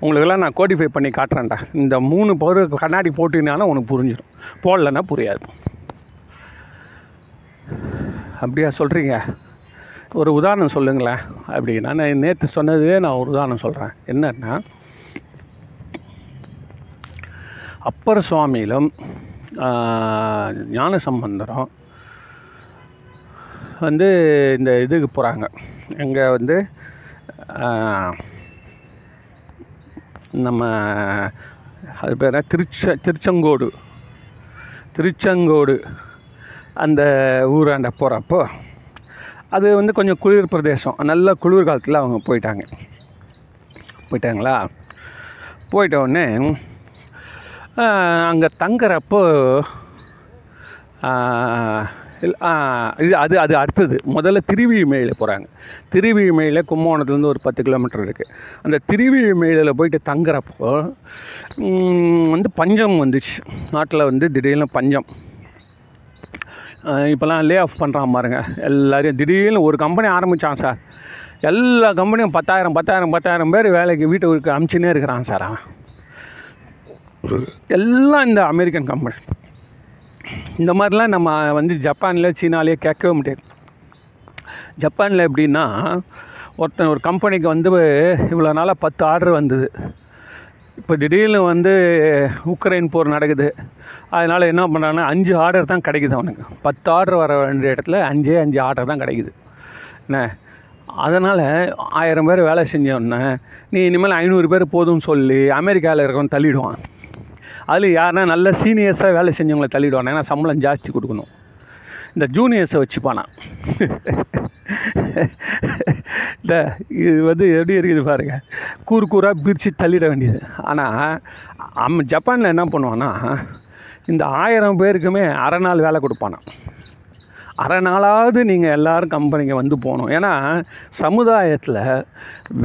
உங்களுக்கெல்லாம் நான் கோடிஃபை பண்ணி காட்டுறேன்டா. இந்த மூணு பொருள் கண்ணாடி போட்டினாலும் உனக்கு புரிஞ்சிடும் போடலன்னா புரியாது. அப்படியா சொல்கிறீங்க ஒரு உதாரணம் சொல்லுங்களேன். அப்படின்னா நான் நேற்று சொன்னதே நான் ஒரு உதாரணம் சொல்கிறேன் என்னன்னா அப்பர் சுவாமியிலும் ஞானசம்பந்தரும் ஞான சம்பந்தரும் வந்து இந்த இதுக்கு போகிறாங்க இங்கே வந்து நம்ம அது பேர் திருச்ச திருச்செங்கோடு. திருச்செங்கோடு அந்த ஊராண்ட போகிறப்போ அது வந்து கொஞ்சம் குளிர் பிரதேசம். நல்ல குளிர் காலத்தில் அவங்க போயிட்டாங்க. போயிட்டாங்களா? போயிட்ட உடனே அங்கே தங்குறப்போ இது அது அது அடுத்தது. முதல்ல திருவிழிமேயில் போகிறாங்க திருவிழிமேயில் கும்பகோணத்துலேருந்து ஒரு பத்து கிலோமீட்டர் இருக்குது அந்த திருவிழிமேலில் போயிட்டு தங்குறப்போ வந்து பஞ்சம் வந்துச்சு. நாட்டில் வந்து திடீர்னு பஞ்சம். இப்போலாம் லே ஆஃப் பண்ணுறான் பாருங்க. எல்லாரையும் திடீர்னு ஒரு கம்பெனி ஆரம்பித்தான் சார். எல்லா கம்பெனியும் பத்தாயிரம் பத்தாயிரம் பத்தாயிரம் பேர் வேலைக்கு வீட்டுக்கு அமுச்சுன்னே இருக்கிறான் சார் அவன். எல்லாம் இந்த அமெரிக்கன் கம்பெனி இந்த மாதிரிலாம் நம்ம வந்து ஜப்பானில் சீனாலேயே கேட்கவே முடியாது. ஜப்பானில் எப்படின்னா ஒருத்தன் ஒரு கம்பெனிக்கு வந்து இவ்வளோ நாளாக பத்து ஆர்டர் வந்தது. இப்போ திடீர்னு வந்து உக்ரைன் போர் நடக்குது. அதனால் என்ன பண்ணுறாங்கன்னா அஞ்சு ஆர்டர் தான் கிடைக்குது அவனுக்கு. பத்து ஆர்டர் வர வேண்டிய இடத்துல அஞ்சே அஞ்சு ஆர்டர் தான் கிடைக்குது. என்ன? அதனால் ஆயிரம் பேர் வேலை செஞ்சோன்னே நீ இனிமேல் ஐநூறு பேர் போதும்னு சொல்லி அமெரிக்காவில் இருக்கவன் தள்ளிடுவான். அதில் யாருன்னா நல்ல சீனியர்ஸாக வேலை செஞ்சவங்களை தள்ளிடுவான் ஏன்னா சம்பளம் ஜாஸ்தி கொடுக்கணும். இந்த ஜூனியர்ஸை வச்சுப்பானா? இந்த இது வந்து எப்படி இருக்குது பாருங்க. கூறு கூறாக பிரித்து தள்ளிட வேண்டியது. ஆனால் அம் ஜப்பானில் என்ன பண்ணுவான்னா இந்த ஆயிரம் பேருக்குமே அரை நாள் வேலை கொடுப்பானா? அரை நாளாவது நீங்கள் எல்லோரும் கம்பெனிக்கு வந்து போகணும். ஏன்னா சமுதாயத்தில்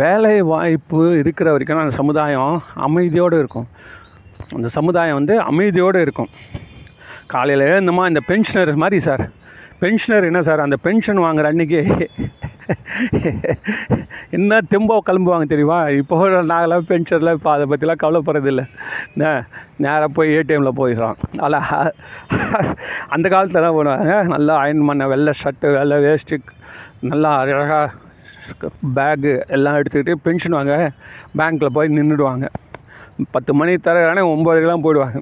வேலை வாய்ப்பு இருக்கிற வரைக்கும் அந்த சமுதாயம் அமைதியோடு இருக்கும். அந்த சமுதாயம் வந்து அமைதியோடு இருக்கும். காலையில் எழுந்தமா இந்த பென்ஷனர் மாதிரி சார் பென்ஷனர் என்ன சார் அந்த பென்ஷன் வாங்குற அன்றைக்கி என்ன தெம்போ கிளம்புவாங்க தெரியுமா? இப்போ நாங்களாம் பென்ஷனில் இப்போ அதை பற்றிலாம் கவலைப்படுறதில்ல. என்ன? நேராக போய் ஏடிஎம்மில் போயிடுறோம். அல்ல அந்த காலத்தில் தான் பண்ணுவாங்க? நல்லா அயன் பண்ண வெள்ளை ஷர்ட்டு வெள்ளை வேஸ்ட்டு நல்லா அழகாக பேகு எல்லாம் எடுத்துக்கிட்டு பென்ஷன் வாங்க. பேங்க்கில் போய் நின்றுடுவாங்க. பத்து மணி தர ஒம்பதுக்கெலாம் போயிடுவாங்க.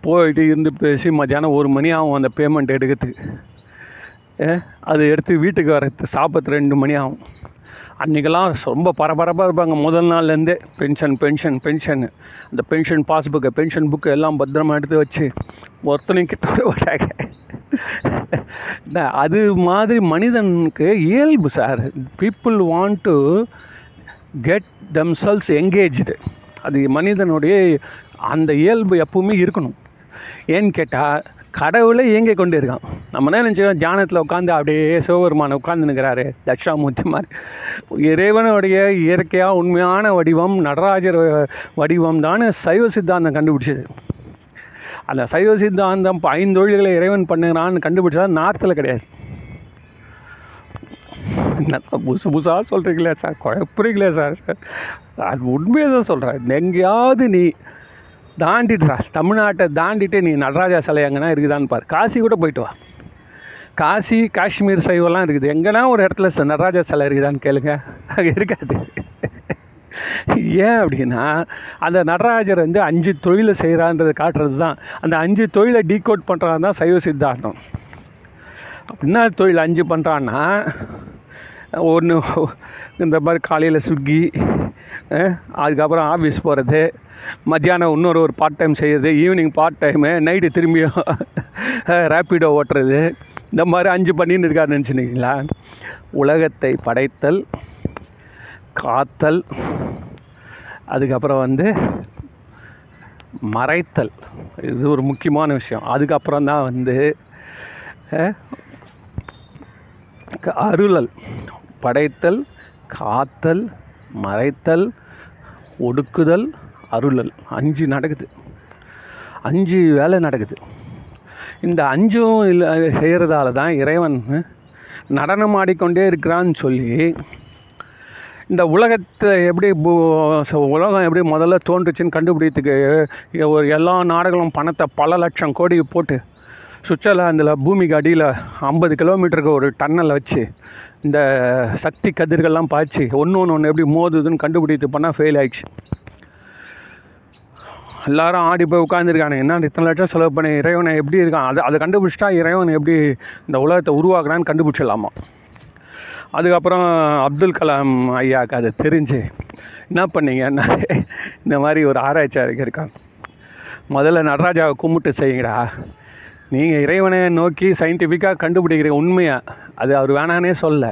போயிட்டு இருந்து பேசி மத்தியானம் ஒரு மணி ஆகும் அந்த பேமெண்ட் எடுக்கிறதுக்கு. அது எடுத்து வீட்டுக்கு வரது சாப்பிட்டு ரெண்டு மணி ஆகும். அன்றைக்கெல்லாம் ரொம்ப பரபரப்பாக இருப்பாங்க. முதல் நாள்லேருந்தே பென்ஷன் பென்ஷன் பென்ஷன் அந்த பென்ஷன் பாஸ்புக்கு பென்ஷன் புக்கு எல்லாம் பத்திரமா எடுத்து வச்சு ஒருத்தனையும் கிட்ட விட மாட்டாங்க. *laughs* அது மாதிரி மனிதனுக்கு இயல்பு sir people want to get themselves engaged அது மனிதனுடைய அந்த இயல்பு எப்பவுமே இருக்கணும். ஏன்னு கேட்டால் கடவுளை இயங்கி கொண்டு இருக்கான். நம்ம என்ன நினச்சோம்? தியானத்தில் உட்காந்து அப்படியே சிவபெருமான உட்காந்து நிற்கிறாரு தட்சிணாமூர்த்தி மாதிரி இறைவனுடைய இயற்கையாக உண்மையான வடிவம் நடராஜர் வடிவம் தான் சைவ சித்தாந்தம் கண்டுபிடிச்சது. அந்த சைவ சித்தாந்தம் ஐந்தொழில்களை இறைவன் பண்ணுகிறான்னு கண்டுபிடிச்சா நார்த்தில் கிடையாது. என்ன புதுசு புதுசாக சொல்கிறீங்களே சார்? குழப்புறீங்களே சார்? அது உண்மையை தான் சொல்கிறேன் எங்கேயாவது நீ தாண்டிடுறா. தமிழ்நாட்டை தாண்டிட்டு நீ நடராஜா சிலை எங்கன்னா இருக்குதான்னு பாரு. காசி கூட போயிட்டு வா. காசி காஷ்மீர் சைவெல்லாம் இருக்குது. எங்கன்னா ஒரு இடத்துல நடராஜா சிலை இருக்குதான்னு கேளுங்க. அங்கே இருக்காது. ஏன் அப்படின்னா அந்த நடராஜர் வந்து அஞ்சு தொழிலை செய்கிறான்றதை காட்டுறது தான் அந்த அஞ்சு தொழிலை டீகோட் பண்ணுறான் தான் சைவ சித்தாந்தம். என்ன தொழில் அஞ்சு பண்ணுறான்னா ஒன்று இந்த மாதிரி காலையில் ஸ்விக்கி அதுக்கப்புறம் ஆஃபீஸ் போகிறது மத்தியானம் இன்னொரு ஒரு பார்ட் டைம் செய்கிறது ஈவினிங் பார்ட் டைமு நைட்டு திரும்பியும் ரேப்பிடோ ஓட்டுறது. இந்த மாதிரி அஞ்சு பண்ணின்னு இருக்காரு நினச்சிருக்கீங்களா? உலகத்தை படைத்தல் காத்தல் அதுக்கப்புறம் வந்து மறைத்தல். இது ஒரு முக்கியமான விஷயம். அதுக்கப்புறம் தான் வந்து அருளல். படைத்தல் காத்தல் மறைத்தல் ஒடுக்குதல் அருளல். அஞ்சு நடக்குது. அஞ்சு வேலை நடக்குது. இந்த அஞ்சும் இல்லை செய்கிறதால தான் இறைவன் நடனம் ஆடிக்கொண்டே இருக்கிறான்னு சொல்லி இந்த உலகத்தை எப்படி உலகம் எப்படி முதல்ல தோன்றுச்சுன்னு கண்டுபிடித்துக்கு ஒரு எல்லா நாடுகளும் பணத்தை பல லட்சம் கோடி போட்டு சுவிட்சர்லாந்தில் பூமிக்கு அடியில் ஐம்பது கிலோமீட்டருக்கு ஒரு டன்னலை வச்சு இந்த சக்தி கதிர்கள்லாம் பாய்ச்சி ஒன்று ஒன்று ஒன்று எப்படி மோதுதுன்னு கண்டுபிடித்து பண்ணால் ஃபெயில் ஆயிடுச்சு. எல்லாரும் ஆடி போய் உட்காந்துருக்கானு என்ன இத்தனை லட்சம் செலவு பண்ணி இறைவனை எப்படி இருக்கான்? அதை அதை கண்டுபிடிச்சிட்டா இறைவன் எப்படி இந்த உலகத்தை உருவாக்குறான்னு கண்டுபிடிச்சிடலாமா? அதுக்கப்புறம் அப்துல் கலாம் ஐயாவுக்கு அது தெரிஞ்சு என்ன பண்ணீங்கன்னா இந்த மாதிரி ஒரு ஆராய்ச்சியாளருக்கு இருக்கான். முதல்ல நடராஜாவை கும்பிட்டு செய்யுங்கடா. நீங்கள் இறைவனை நோக்கி சயின்டிஃபிக்காக கண்டுபிடிக்கிற உண்மையாக அது அவர் வேணானே சொல்ல.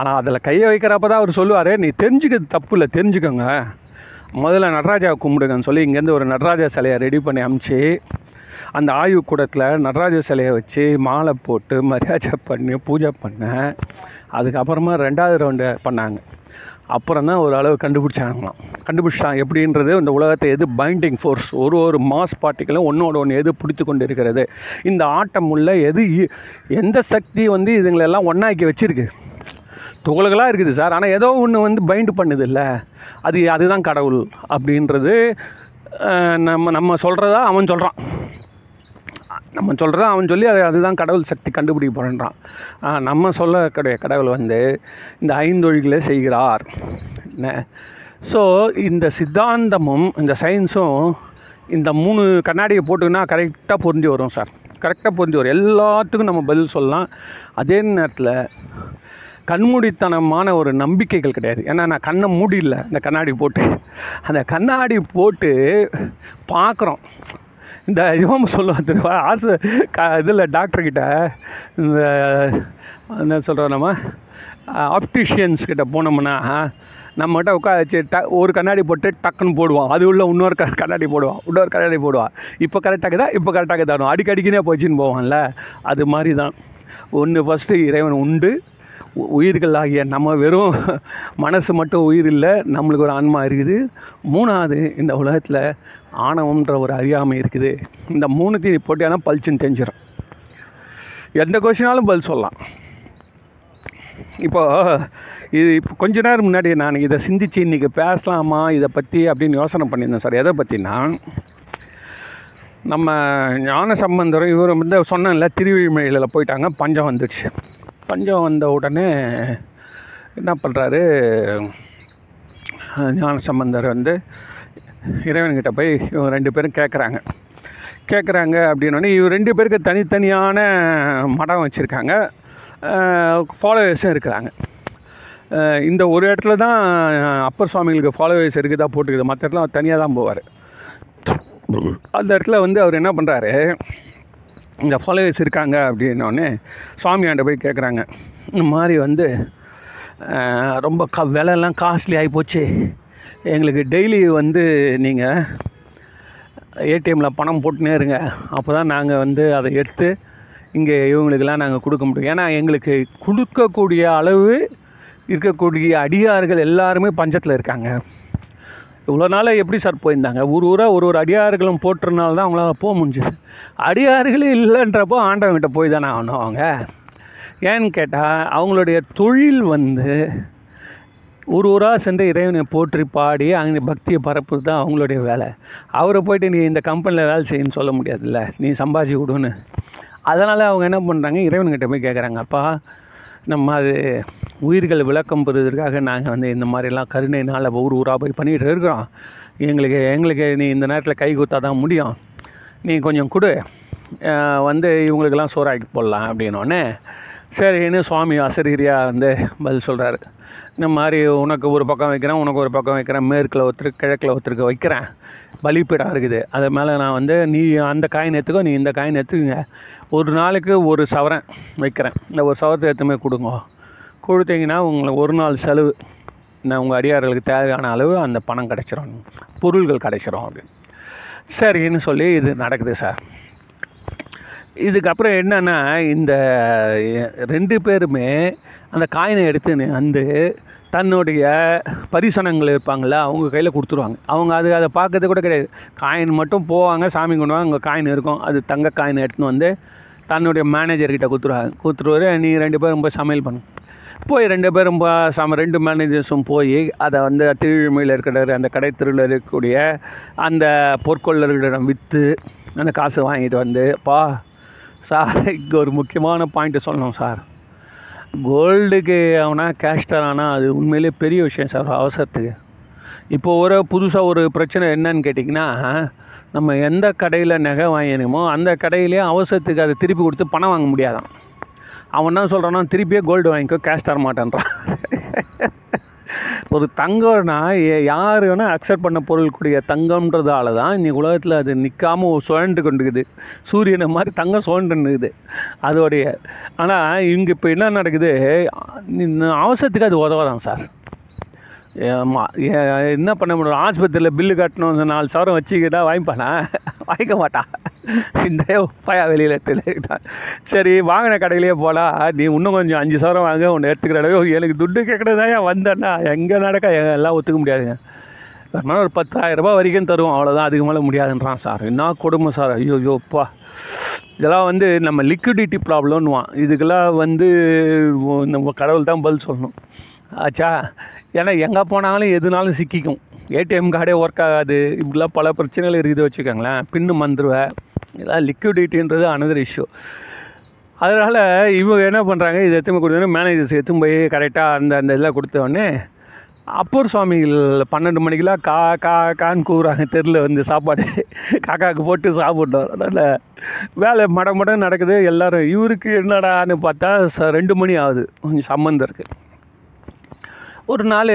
ஆனால் அதில் கையை வைக்கிறப்ப தான் அவர் சொல்லுவார் நீ தெரிஞ்சுக்கிறது தப்பு இல்லை தெரிஞ்சுக்கோங்க. முதல்ல நடராஜாவை கும்பிடுங்கன்னு சொல்லி இங்கேருந்து ஒரு நடராஜா சிலையை ரெடி பண்ணி அமுச்சு அந்த ஆய்வு கூடத்தில் நடராஜ சிலையை வச்சு மாலை போட்டு மரியாதை பண்ணி பூஜை பண்ண. அதுக்கப்புறமா ரெண்டாவது ரவுண்டு பண்ணாங்க. அப்புறம் தான் ஒரு அளவு கண்டுபிடிச்சாங்களாம். கண்டுபிடிச்சிட்டாங்க. எப்படின்றது இந்த உலகத்தை எது பைண்டிங் ஃபோர்ஸ் ஒரு ஒரு மாஸ் பார்ட்டிகளும் ஒன்றோட ஒன்று எது பிடித்து கொண்டு இருக்கிறது இந்த ஆட்டம் உள்ள எது எந்த சக்தி வந்து இதுங்களெல்லாம் ஒன்றாக்கி வச்சுருக்கு? துகள்களாக இருக்குது சார். ஆனால் ஏதோ ஒன்று வந்து பைண்டு பண்ணுது இல்லை அது அதுதான் கடவுள் அப்படின்றது நம்ம நம்ம சொல்கிறதா அவன் சொல்கிறான் நம்ம சொல்கிறோம் அவன் சொல்லி அது அதுதான் கடவுள் சக்தி கண்டுபிடிக்க போகிறேன்றான் நம்ம சொல்லக்கூடிய கடவுள் வந்து இந்த ஐந்தொழிகளை செய்கிறார். என்ன? ஸோ இந்த சித்தாந்தமும் இந்த சயின்ஸும் இந்த மூணு கண்ணாடியை போட்டுக்கினா கரெக்டாக பொருந்தி வரும் சார். கரெக்டாக பொருந்தி வரும். எல்லாத்துக்கும் நம்ம பதில் சொல்லலாம். அதே நேரத்தில் கண்மூடித்தனமான ஒரு நம்பிக்கைகள் கிடையாது. ஏன்னா நான் கண்ணை மூடில இந்த கண்ணாடி போட்டு அந்த கண்ணாடி போட்டு பார்க்குறோம். இந்த இவன் சொல்லுவான் தெரியுமா ஆசு க இதில் டாக்டர்கிட்ட இந்த என்ன சொல்கிறோம் நம்ம? ஆப்டிஷியன்ஸ் கிட்ட போனோம்னா நம்மகிட்ட உட்கா வச்சு ட ஒரு கண்ணாடி போட்டு டக்குன்னு போடுவான். அது உள்ள இன்னொரு க கண்ணாடி போடுவான். இன்னொரு கண்ணாடி போடுவான். இப்போ கரெக்டாக தான் இப்போ கரெக்டாக அடிக்கடிக்குனே போச்சுன்னு போவான்ல. அது மாதிரி தான் ஒன்று ஃபஸ்ட்டு இறைவன் உண்டு. உயிர்கள் ஆகிய நம்ம வெறும் மனசு மட்டும் உயிர் இல்லை நம்மளுக்கு ஒரு ஆன்மா இருக்குது. மூணாவது இந்த உலகத்தில் ஆணவம்ன்ற ஒரு அறியாமை இருக்குது. இந்த மூணுத்தையும் போட்டியானா பல்ச்சுன்னு தெரிஞ்சிடும் எந்த கொஷினாலும் பதில் சொல்லலாம். இப்போ இது இப்போ கொஞ்ச நேரம் முன்னாடி நான் இதை சிந்திச்சு இன்றைக்கி பேசலாமா இதை பற்றி அப்படின்னு யோசனை பண்ணியிருந்தேன் சார். எதை பற்றினா நம்ம ஞான சம்பந்தரும் இவர் வந்து சொன்னேன்ல திருவிழிமலையில் போயிட்டாங்க பஞ்சம் வந்துடுச்சு பஞ்சம் வந்த உடனே என்ன பண்ணுறாரு ஞான சம்பந்தர் வந்து இறைவன்கிட்ட போய் இவங்க ரெண்டு பேரும் கேட்குறாங்க கேட்குறாங்க அப்படின்னோடனே இவர் ரெண்டு பேருக்கு தனித்தனியான மடம் வச்சுருக்காங்க. ஃபாலோவர்ஸும் இருக்கிறாங்க. இந்த ஒரு இடத்துல தான் அப்பர் சுவாமிகளுக்கு ஃபாலோவர்ஸ் இருக்குதா போட்டுக்குது. மற்ற இடத்துல அவர் தனியாக தான் போவார். அந்த இடத்துல வந்து அவர் என்ன பண்ணுறாரு இந்த ஃபாலோவர்ஸ் இருக்காங்க அப்படின்னோடனே சுவாமியாண்ட போய் கேட்குறாங்க இந்த மாதிரி வந்து ரொம்ப க விலைலாம் காஸ்ட்லி ஆகி போச்சு. எங்களுக்கு டெய்லி வந்து நீங்கள் ஏடிஎம்மில் பணம் போட்டுனே இருங்க. அப்போ தான் நாங்கள் வந்து அதை எடுத்து இங்கே இவங்களுக்கெல்லாம் நாங்கள் கொடுக்க முடியும். ஏன்னா எங்களுக்கு கொடுக்கக்கூடிய அளவு இருக்கக்கூடிய அடியார்கள் எல்லாருமே பஞ்சத்தில் இருக்காங்க. இவ்வளோ நாள் எப்படி சார் போயிருந்தாங்க? ஒரு ஊராக ஒரு ஒரு அடியார்களும் போட்டுறனால தான் அவங்களால போக முடிஞ்சுது. அடியார்களே இல்லைன்றப்போ ஆண்டவங்கிட்ட போய் தானே ஆகணும் அவங்க. ஏன்னு கேட்டால் அவங்களுடைய தொழில் வந்து ஒரு ஊராக சென்று இறைவனை போற்றி பாடி அங்கே பக்தியை பரப்புறது தான் அவங்களுடைய வேலை. அவரை போயிட்டு நீ இந்த கம்பெனியில் வேலை செய்யணும்னு சொல்ல முடியாதுல்ல. நீ சம்பாதிச்சு விடுன்னு அதனால் அவங்க என்ன பண்ணுறாங்க இறைவன்கிட்ட போய் கேட்குறாங்க அப்பா நம்ம அது உயிர்கள் விளக்கம் பெறுவதற்காக நாங்கள் வந்து இந்த மாதிரிலாம் கருணைனால் ஊர் ஊராக போய் பண்ணிகிட்டு இருக்கிறோம். எங்களுக்கு எங்களுக்கு நீ இந்த நேரத்தில் கை கொடுத்தா தான் முடியும். நீ கொஞ்சம் கொடு. வந்து இவங்களுக்கெல்லாம் சோறாக்கி போடலாம் அப்படின்னோடனே சரின்னு சுவாமி அசரீரியாக வந்து பதில் சொல்கிறாரு இந்த மாதிரி உனக்கு ஒரு பக்கம் வைக்கிறேன் உனக்கு ஒரு பக்கம் வைக்கிறேன் மேற்கில் ஒருத்தருக்கு கிழக்கில் ஒருத்தருக்கு வைக்கிறேன். பலிப்பீடம் இருக்குது. அது மேலே நான் வந்து நீ அந்த காயின் எடுத்துக்கோ நீ இந்த காயின் எடுத்துக்கோங்க. ஒரு நாளைக்கு ஒரு சவரன் வைக்கிறேன். இந்த ஒரு சவரத்தை எடுத்துமே கொடுங்க. கொடுத்தீங்கன்னா உங்களுக்கு ஒரு நாள் செலவு. நான் உங்கள் அடியார்களுக்கு தேவையான அளவு அந்த பணம் கிடைச்சிரும். பொருள்கள் கிடைச்சிரும் அப்படின்னு. சரின்னு சொல்லி இது நடக்குது சார். இதுக்கப்புறம் என்னென்னா இந்த ரெண்டு பேருமே அந்த காயினை எடுத்து வந்து தன்னுடைய பரிசனங்கள் இருப்பாங்கள்ல அவங்க கையில் கொடுத்துருவாங்க. அவங்க அது அதை பார்க்கறது கூட கிடையாது. காயின் மட்டும் போவாங்க சாமி கொண்டு வாங்க அங்கே காயின் இருக்கும். அது தங்க காயின் எடுத்துன்னு வந்து தன்னுடைய மேனேஜர்கிட்ட கொடுத்துருவாங்க கொடுத்துருவாரு நீ ரெண்டு பேரும் போய் சமையல் பண்ணு. போய் ரெண்டு பேரும் ரொம்ப சம ரெண்டு மேனேஜர்ஸும் போய் அதை வந்து திருவிழிமையில் இருக்கிற அந்த கடை தெருவில் இருக்கக்கூடிய அந்த பொற்கொள்ளர்களிடம் விற்று அந்த காசு வாங்கிட்டு வந்து பா சார் இங்கே ஒரு முக்கியமான பாயிண்ட்டு சொல்லணும் சார். கோல்டுக்கு அவனா கேஷ்டர் ஆனால் அது உண்மையிலே பெரிய விஷயம் சார் ஒரு அவசரத்துக்கு. இப்போ ஒரு புதுசாக ஒரு பிரச்சனை என்னன்னு கேட்டிங்கன்னா நம்ம எந்த கடையில் நகை வாங்கினோமோ அந்த கடையிலேயே அவசரத்துக்கு அதை திருப்பி கொடுத்து பணம் வாங்க முடியாதான். அவன் என்ன சொல்கிறான்னா திருப்பியே கோல்டு வாங்கிக்கோ கேஷ் தர மாட்டேன்றான். ஒரு தங்கம்னா ஏ- யார் வேணால் அக்செப்ட் பண்ண பொருள்கூடிய தங்கம்ன்றதால தான் இன்னைக்கு உலகத்தில் அது நிற்காமல் சுழண்டு கொண்டுக்குது சூரியனை மாதிரி தங்கம் சுழண்டுக்குது அதோடைய ஆனால் இங்கே இப்போ என்ன நடக்குது? அவசரத்துக்கு அது உதவாதான் சார். என்ன பண்ண முடியும்? ஆஸ்பத்திரியில் பில்லு கட்டணும் நாலு சவரம் வச்சுக்கிட்டா வாங்கிப்பானா? வாங்கிக்க மாட்டான் இந்த பயா வெளியில் எடுத்துக்கிட்டான் சரி வாங்கின கடையிலேயே போகலாம் நீ இன்னும் கொஞ்சம் அஞ்சு சவரம் வாங்க ஒன்று எடுத்துக்கிற அளவு. எனக்கு துட்டு கேட்குறதா ஏன் வந்தேன்னா எங்கே நடக்க? எல்லாம் ஒத்துக்க முடியாதுங்க. வேணுமா ஒரு பத்தாயிரம் ரூபாய் வரைக்கும் தருவோம். அவ்வளோதான் அதுக்கு மேலே முடியாதுன்றான் சார். என்ன கொடுமை சார்? ஐயோ ஐயோப்பா இதெல்லாம் வந்து நம்ம லிக்விடிட்டி ப்ராப்ளம்னுவான் இதுக்கெல்லாம் வந்து நம்ம கடவுள் தான் பதில் சொல்லணும். ஆச்சா? ஏன்னா எங்கே போனாலும் எதுனாலும் சிக்கிக்கும். ஏடிஎம் கார்டே ஒர்க் ஆகாது. இப்படிலாம் பல பிரச்சனைகள் இருக்குது வச்சுக்கோங்களேன். பின்னு மந்துருவேன் இதெல்லாம் லிக்விடிட்டின்றது அனதர் இஷ்யூ அதனால் இவங்க என்ன பண்ணுறாங்க இது எத்தனை கொடுத்தோன்னே மேனேஜர்ஸ் எத்தும் போய் கரெக்டாக அந்த அந்த இதில் கொடுத்தோடனே அப்பர் சுவாமிகள் பன்னெண்டு மணிக்கெலாம் கா கா கான்னு கூவுறாங்க. தெருவில் வந்து சாப்பாடு *laughs* காக்காவுக்கு போட்டு சாப்பிட்டோம் அதனால் வேலை மட மட நடக்குது. எல்லோரும் இவருக்கு என்னடான்னு பார்த்தா ச ரெண்டு மணி ஆகுது. கொஞ்சம் சம்மந்தம் இருக்குது ஒரு நாள்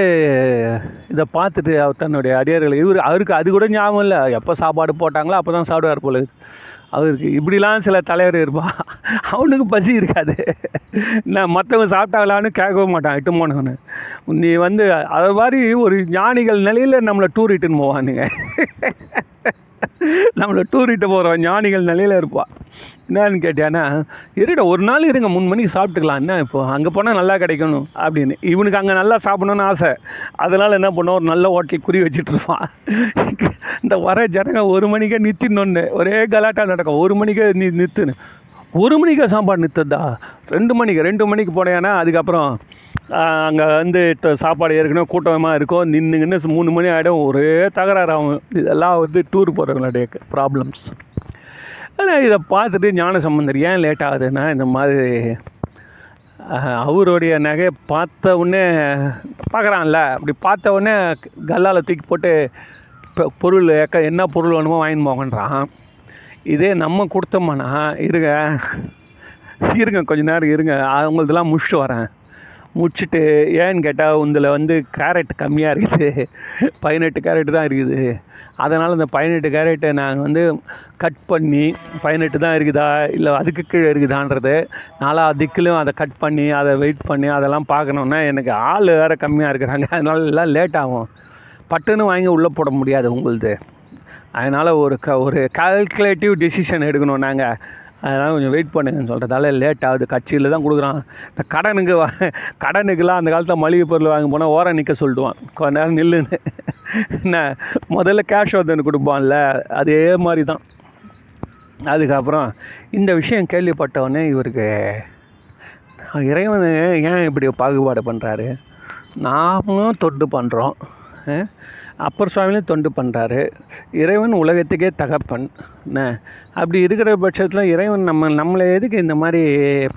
இதை பார்த்துட்டு அவர் தன்னுடைய அடியார்கள் இவர் அவருக்கு அது கூட ஞாபகம் இல்லை. எப்போ சாப்பாடு போட்டாங்களோ அப்போ தான் சாப்பிடுவார் போல அவருக்கு இப்படிலாம் சில தலைவர் இருப்பான் அவனுக்கு பசி இருக்காது. நான் மற்றவங்க சாப்பிட்டாங்களான்னு கேட்கவும் மாட்டான் இட்டு போனவனு. நீ வந்து அது மாதிரி ஒரு ஞானிகள் நிலையில் நம்மளை டூர் இட்டுன்னு போவானுங்க. நம்மளை டூரிட்டு போகிற போகிறோம் ஞானிகள் நிலையில் இருப்பான் என்னன்னு கேட்டேன்னா இருடா ஒரு நாள் இருங்க மூணு மணிக்கு சாப்பிட்டுக்கலாம். என்ன இப்போ? அங்கே போனால் நல்லா கிடைக்கணும் அப்படின்னு. இவனுக்கு அங்கே நல்லா சாப்பிடணும்னு ஆசை. அதனால் என்ன பண்ணுவோம் ஒரு நல்ல ஹோட்டல் குறி வச்சுட்டு இருப்பான். இந்த வர ஜனங்க ஒரு மணிக்கே நிறுத்தினொன்று ஒரே கலாட்டா நடக்கும். ஒரு மணிக்கே நி நிறுத்துன்னு ஒரு மணிக்கே சாப்பாடு நிறுத்துதா ரெண்டு மணிக்கு ரெண்டு மணிக்கு போனேன்னா அதுக்கப்புறம் அங்கே வந்து சாப்பாடு ஏற்கனவே கூட்டமாக இருக்கும். நின்றுங்கன்னு மூணு மணி ஆகிடும் ஒரே தகராறு ஆகும். இதெல்லாம் வந்து டூர் போகிறவங்களுடைய ப்ராப்ளம்ஸ் ஆனால் இதை பார்த்துட்டு ஞான சம்பந்தர் ஏன் லேட் ஆகுதுன்னா இந்த மாதிரி அவருடைய நகையை பார்த்த உடனே பார்க்குறான்ல. அப்படி பார்த்த உடனே கல்லால் தூக்கி போட்டு இப்போ பொருள் ஏக்க என்ன பொருள் வேணுமோ வாங்கின்னு போங்கன்றான். இதே நம்ம கொடுத்தோம்னா இருங்க. இருங்க கொஞ்ச நேரம் இருங்க. அவங்களதெல்லாம் முடிச்சுட்டு வரேன். முடிச்சுட்டு ஏன்னு கேட்டால் உந்தில் வந்து கேரட் கம்மியாக இருக்குது. பதினெட்டு கேரட் தான் இருக்குது. அதனால் இந்த பதினெட்டு கேரட்டை நாங்கள் வந்து கட் பண்ணி பதினெட்டு தான் இருக்குதா இல்லை அதுக்கு கீழே இருக்குதான்றது நாலா திக்கிலும் அதை கட் பண்ணி அதை வெயிட் பண்ணி அதெல்லாம் பார்க்கணுன்னா எனக்கு ஆள் வேறு கம்மியாக இருக்கிறாங்க. அதனால எல்லாம் லேட் ஆகும். பட்டுன்னு வாங்கி உள்ளே போட முடியாது உங்களுது. அதனால் ஒரு க ஒரு கால்குலேட்டிவ் டெசிஷன் எடுக்கணும் நாங்கள் அதனால் கொஞ்சம் வெயிட் பண்ணுங்கன்னு சொல்கிறதால லேட் ஆகுது. கட்சியில் தான் கொடுக்குறான். இந்த கடனுக்கு வா- கடனுக்கெல்லாம் அந்த காலத்தில் மளிகை பொருள் வாங்க போனால் ஓரம் நிற்க சொல்லிடுவான் கொஞ்ச நேரம் நில்லுன்னு. என்ன முதல்ல கேஷ் வந்து கொடுப்பான்ல அதே மாதிரி தான் அதுக்கப்புறம் இந்த விஷயம் கேள்விப்பட்டவொடனே இவருக்கு இறைவன் ஏன் இப்படி பாகுபாடு பண்ணுறாரு நாமளும் தொட்டு பண்ணுறோம் அப்பர் சுவாமியும் தொண்டு பண்ணுறாரு இறைவன் உலகத்துக்கே தகப்பன். என்ன? அப்படி இருக்கிற பட்சத்தில் இறைவன் நம்ம நம்மளை எதுக்கு இந்த மாதிரி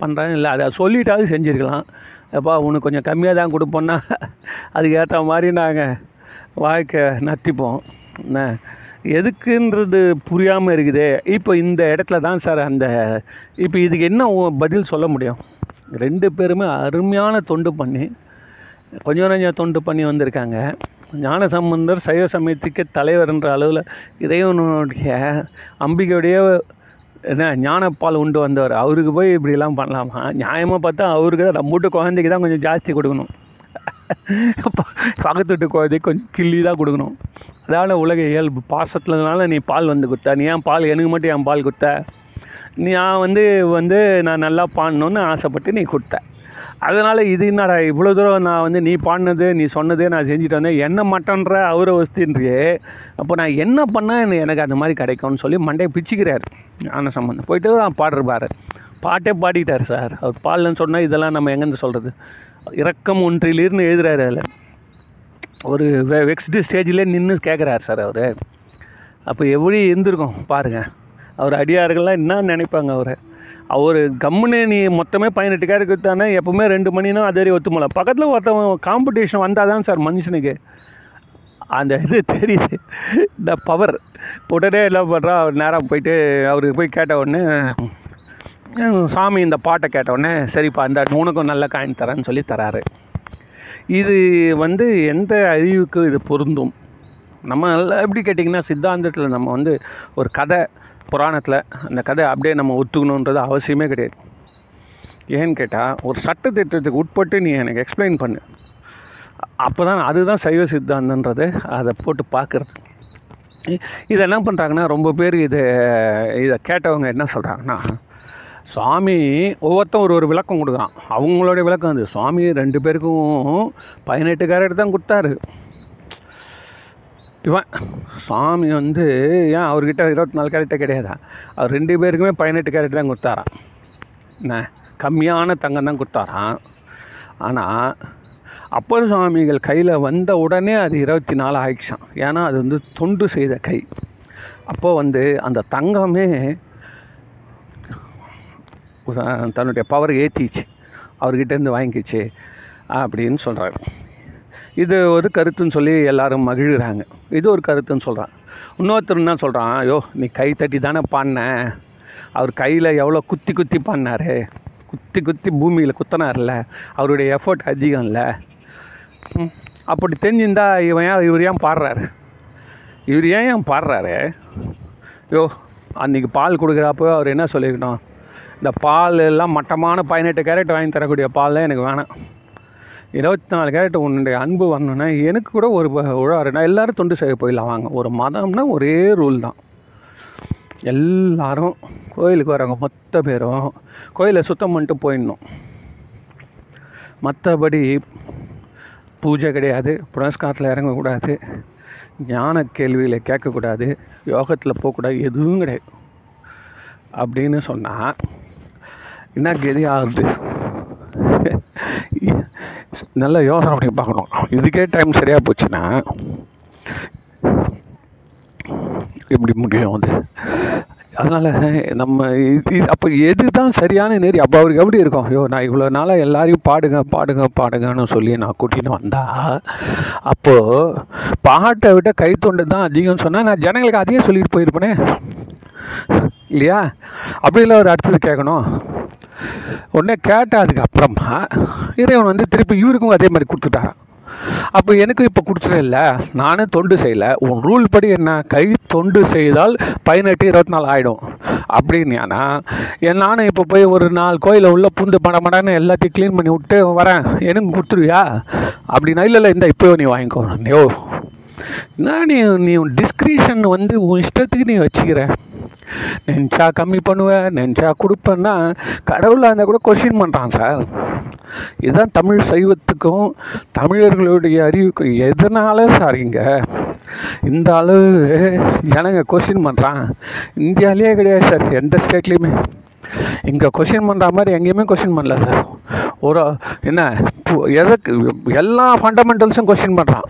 பண்ணுறான்னு இல்லை அதை சொல்லிட்டாவது செஞ்சுருக்கலாம். எப்பா உனக்கு கொஞ்சம் கம்மியாக தான் கொடுப்போன்னா அதுக்கேற்ற மாதிரி நாங்கள் வாழ்க்கை நத்திப்போம் என்ன? எதுக்குன்றது புரியாமல் இருக்குது. இப்போ இந்த இடத்துல தான் சார் அந்த இப்போ இதுக்கு என்ன பதில் சொல்ல முடியும்? ரெண்டு பேருமே அருமையான தொண்டு பண்ணி கொஞ்சம் கொஞ்சம் தொண்டு பண்ணி வந்திருக்காங்க. ஞான சம்பந்தர் சைவ சமயத்துக்கு தலைவர்ன்ற அளவில் இறைவனுடைய அம்பிகையுடைய என்ன ஞானப்பால் உண்டு வந்தவர். அவருக்கு போய் இப்படிலாம் பண்ணலாமா? நியாயமாக பார்த்தா அவருக்கு தான் நம்ம வீட்டு குழந்தைக்கு தான் கொஞ்சம் ஜாஸ்தி கொடுக்கணும். பக்கத்து வீட்டு குழந்தைக்கு கொஞ்சம் கிள்ளி தான் கொடுக்கணும். அதால் உலக இயல்பு. பாசத்துலனால நீ பால் வந்து கொடுத்த. நீ ஏன் பால் எனக்கு மட்டும் என் பால் கொடுத்த? நான் வந்து வந்து நான் நல்லா பாடணுன்னு ஆசைப்பட்டு நீ கொடுத்த. அதனால் இது என்னடா இவ்வளோ தூரம் நான் வந்து நீ பாடினது நீ சொன்னதே நான் செஞ்சுட்டு வந்தேன் என்ன மட்டன்ற அவரை வஸ்தின்றியே அப்போ நான் என்ன பண்ணால் எனக்கு அந்த மாதிரி கிடைக்கும்னு சொல்லி மண்டையை பிச்சுக்கிறார். ஆன சம்பந்தம் போயிட்டு நான் பாடுறப்பாரு பாட்டே பாடிட்டார் சார். அவர் பாடலன்னு சொன்னால் இதெல்லாம் நம்ம எங்கேருந்து சொல்கிறது இரக்கம் ஒன்றிலிருந்து எழுதுறாரு அதில். ஒரு வெ வெக்ஸ்டு ஸ்டேஜிலே நின்று கேட்குறாரு சார் அவர். அப்போ எப்படி இருந்திருக்கும்? பாருங்கள் அவர் அடியார்கள்லாம் என்ன நினைப்பாங்க அவரை? அவர் கம்முன்னு நீ மொத்தமே பதினெட்டு கேரக்கு தானே எப்போவுமே ரெண்டு மணினா அதே ஒத்துமலை ஒத்துமல. பக்கத்தில் ஒருத்தவன் காம்படிஷன் வந்தால் தான் சார் மனுஷனுக்கு. அந்த இது தெரியுது. இந்த பவர் உடனே என்ன பண்ணுறா அவர் நேராக போயிட்டு அவருக்கு போய் கேட்ட உடனே சாமி இந்த பாட்டை கேட்ட உடனே சரிப்பா இந்த உனக்கும் நல்ல காயின் தரேன்னு சொல்லி தராரு. இது வந்து எந்த அறிவுக்கு இது பொருந்தும். நம்ம நல்லா எப்படி கேட்டிங்கன்னா சித்தாந்தத்தில் நம்ம வந்து ஒரு கதை புராணத்தில் அந்த கதை அப்படியே நம்ம ஒத்துக்கணுன்றது அவசியமே கிடையாது. ஏன்னு கேட்டால் ஒரு சட்டத்திட்டத்துக்கு உட்பட்டு நீ எனக்கு எக்ஸ்பிளைன் பண்ணு. அப்போ தான் அதுதான் சைவ சித்தாந்தன்றது அதை போட்டு பார்க்குறது. இதை என்ன பண்ணுறாங்கன்னா ரொம்ப பேர் இதை இதை கேட்டவங்க என்ன சொல்கிறாங்கன்னா சுவாமி ஒவ்வொருத்தன் ஒரு ஒரு விளக்கம் கொடுக்குறான். அவங்களுடைய விளக்கம் அது. சுவாமி ரெண்டு பேருக்கும் பதினெட்டு கேரட் தான் கொடுத்தாரு. இவன் சாமி வந்து ஏன் அவர்கிட்ட இருபத்தி நாலு கேரட்டே கிடையாதா? அவர் ரெண்டு பேருக்குமே பதினெட்டு கேரட் தான் கொடுத்தாராம். என்ன? கம்மியான தங்கம் தான் கொடுத்தாராம். ஆனால் அப்பர் சுவாமிகள் கையில் வந்த உடனே அது இருபத்தி நாலு ஆயிடுச்சான் ஏன்னா அது வந்து தொண்டு செய்த கை. அப்போது வந்து அந்த தங்கமே தன்னுடைய பவர் ஏற்றிச்சு அவர்கிட்டேருந்து வாங்கிக்கிச்சு அப்படின்னு சொல்கிறாரு இது ஒரு கருத்துன்னு சொல்லி எல்லாரும் மகிழ்கிறாங்க. இது ஒரு கருத்துன்னு சொல்கிறான் இன்னொருத்தர் என்ன சொல்கிறான் ஐயோ நீ கை தட்டி தானே பாடின. அவர் கையில் எவ்வளோ குத்தி குத்தி பாடினாரு. குத்தி குத்தி பூமியில் குத்தினார்ல அவருடைய எஃபர்ட் அதிகம் இல்லை. அப்படி தெரிஞ்சிருந்தா இவன் ஏன் இவர் ஏன் பாடுறாரு? இவர் ஏன் ஏன் பாடுறாரு? யோ அன்றைக்கி பால் கொடுக்குறப்போ அவர் என்ன சொல்லியிருக்கணும்? இந்த பால் எல்லாம் மட்டமான பதினெட்டு கேரட் வாங்கி தரக்கூடிய பால்லாம் எனக்கு வேணாம். இருபத்தி நாலு கேரட் உன்னுடைய அன்பு வரணுன்னா எனக்கு கூட ஒரு ப- எல்லோரும் தொண்டு செய்ய போயிடலாம். வாங்க ஒரு மதம்னா ஒரே ரூல் தான். எல்லாரும் கோயிலுக்கு வரவங்க மொத்த பேரும் கோயிலை சுத்தம் பண்ணிட்டு போயிடணும். மற்றபடி பூஜை கிடையாது புனஸ்காரத்தில் இறங்கக்கூடாது ஞான கேள்விகளை கேட்கக்கூடாது யோகத்தில் போகக்கூடாது எதுவும் கிடையாது. அப்படின்னு சொன்னால் என்ன கதி ஆகுது? நல்ல யோசனை பண்ணி பார்க்கணும். இதுக்கே டைம் சரியாக போச்சுன்னா எப்படி முடியும் அது? அதனால் நம்ம இது அப்போ எது தான் சரியான நேரி அப்போ அவருக்கு எப்படி இருக்கும்? ஐயோ நான் இவ்வளோ நாளாக எல்லாரையும் பாடுங்க பாடுங்க பாடுங்கன்னு சொல்லி நான் கூட்டின்னு வந்தால் அப்போது பாட்டை விட கைத்தொண்டு தான் அதிகம்னு சொன்னால் நான் ஜனங்களுக்கு அதிகம் சொல்லிட்டு போயிருப்பேனே. இல்லையா? அப்படிலாம் ஒரு அடுத்தது கேட்கணும். உடனே கேட்டால் அப்புறமா இறைவன் வந்து திருப்பி இவருக்கும் அதே மாதிரி கொடுத்துட்டாரான் அப்போ எனக்கு இப்போ கொடுத்துடல நானும் தொண்டு செய்யலை. உன் ரூல் படி என்ன? கை தொண்டு செய்தால் பதினெட்டு இருபத்தி நாலு ஆகிடும் அப்படின்னா என் நானும் இப்போ போய் ஒரு நாலு கோயிலில் உள்ள புந்து பட மடன்னு எல்லாத்தையும் க்ளீன் பண்ணி விட்டு வரேன். எனக்கு கொடுத்துருவியா? அப்படின்னா இல்லை இல்லை இந்த இப்போ நீ வாங்கிக்கோ. ஓ என்ன நீ நீ டிஸ்கிரிப்ஷன் வந்து உன் இஷ்டத்துக்கு நீ வச்சுக்கிற? நெஞ்சா கம்மி பண்ணுவேன் நெஞ்சா கொடுப்பேன்னா கடவுளாக இருந்தால் கூட கொஷின் பண்ணுறான் சார் இதுதான் தமிழ் சைவத்துக்கும் தமிழர்களுடைய அறிவுக்கும் எதனால சார் இங்கே? இந்த அளவு ஜனங்க கொஷின் பண்ணுறான் இந்தியாவிலேயே கிடையாது சார் எந்த ஸ்டேட்லேயுமே இங்கே கொஷின் பண்ணுற மாதிரி எங்கேயுமே கொஷின் பண்ணல சார் ஒரு என்ன எதுக்கு எல்லா ஃபண்டமெண்டல்ஸும் கொஷின் பண்ணுறான்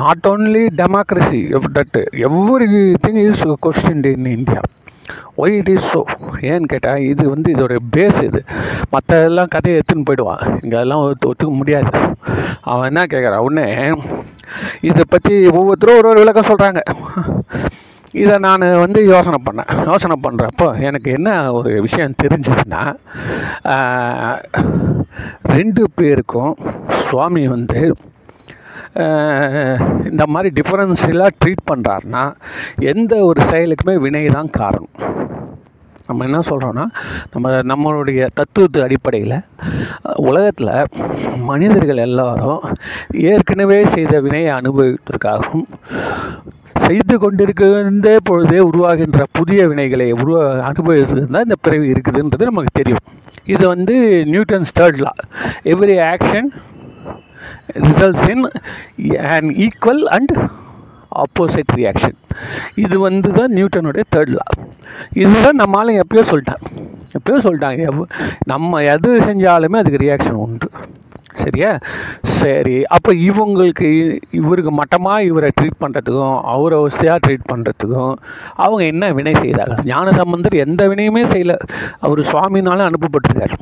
not only democracy that everything is question in India why it is so ஏன்னு கேட்டால் இது வந்து இதோட பேஸ் இது. மற்ற எல்லாம் கதையை எடுத்துன்னு போயிடுவான். இங்கே எல்லாம் ஒத்துக்க முடியாது. அவன் என்ன கேட்குறான் உடனே இதை பற்றி ஒவ்வொருத்தரும் ஒரு ஒரு விளக்கம் சொல்கிறாங்க இதை நான் வந்து யோசனை பண்ணேன். யோசனை பண்ணுறப்போ எனக்கு என்ன ஒரு விஷயம் தெரிஞ்சதுன்னா ரெண்டு பேருக்கும் சுவாமி வந்து இந்த மாதிரி டிஃப்ரென்ஸ் எல்லாம் ட்ரீட் பண்ணுறாருன்னா எந்த ஒரு செயலுக்குமே வினை தான் காரணம். நம்ம என்ன சொல்கிறோன்னா நம்ம நம்மளுடைய தத்துவத்து அடிப்படையில் உலகத்தில் மனிதர்கள் எல்லாரும் ஏற்கனவே செய்த வினையை அனுபவிப்பதற்காகவும் செய்து கொண்டிருக்கின்ற பொழுதே உருவாகின்ற புதிய வினைகளை உருவா அனுபவிச்சது தான் இந்த பிறவி இருக்குதுன்றது நமக்கு தெரியும். இது வந்து Newton's third law every action results in and equal and opposite reaction இது வந்து தான் நியூட்டனுடைய தேர்ட் லா இதுதான் நம்ம ஆளுங்க எப்பயோ சொல்லிட்டாங்க எப்பயோ சொல்லிட்டாங்க நம்ம எது செஞ்சாலுமே அதுக்கு ரியாக்ஷன் உண்டு. சரியா? சரி. அப்போ இவங்களுக்கு இவருக்கு மட்டமாக இவரை ட்ரீட் பண்ணுறதுக்கும் அவர வசதியாக ட்ரீட் பண்ணுறதுக்கும் அவங்க என்ன வினை செய்தார்கள் ஞான சம்பந்தர் எந்த வினையுமே செய்யலை. அவர் சுவாமினாலும் அனுப்பப்பட்டிருக்காரு.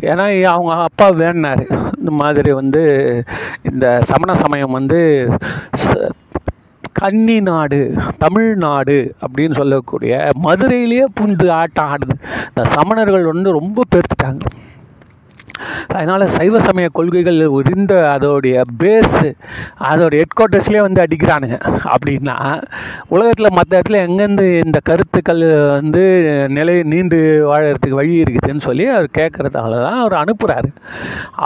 ஏன்னா அவங்க அப்பா வேணார். இந்த மாதிரி வந்து இந்த சமண சமயம் வந்து ச- கன்னி நாடு தமிழ்நாடு அப்படின்னு சொல்லக்கூடிய மதுரையிலேயே புண்டு ஆட்டம் ஆடுது. இந்த சமணர்கள் வந்து ரொம்ப பெருத்துட்டாங்க. அதனால் சைவ சமய கொள்கைகள் இருந்த அதோடைய பேஸு அதோட ஹெட் குவார்ட்டர்ஸ்லேயே வந்து அடிக்கிறானுங்க. அப்படின்னா உலகத்தில் மற்ற இடத்துல எங்கேருந்து இந்த கருத்துக்கள் வந்து நிலை நீண்டு வாழறதுக்கு வழி இருக்குதுன்னு சொல்லி அவர் கேட்குறதால தான் அவர் அனுப்புகிறாரு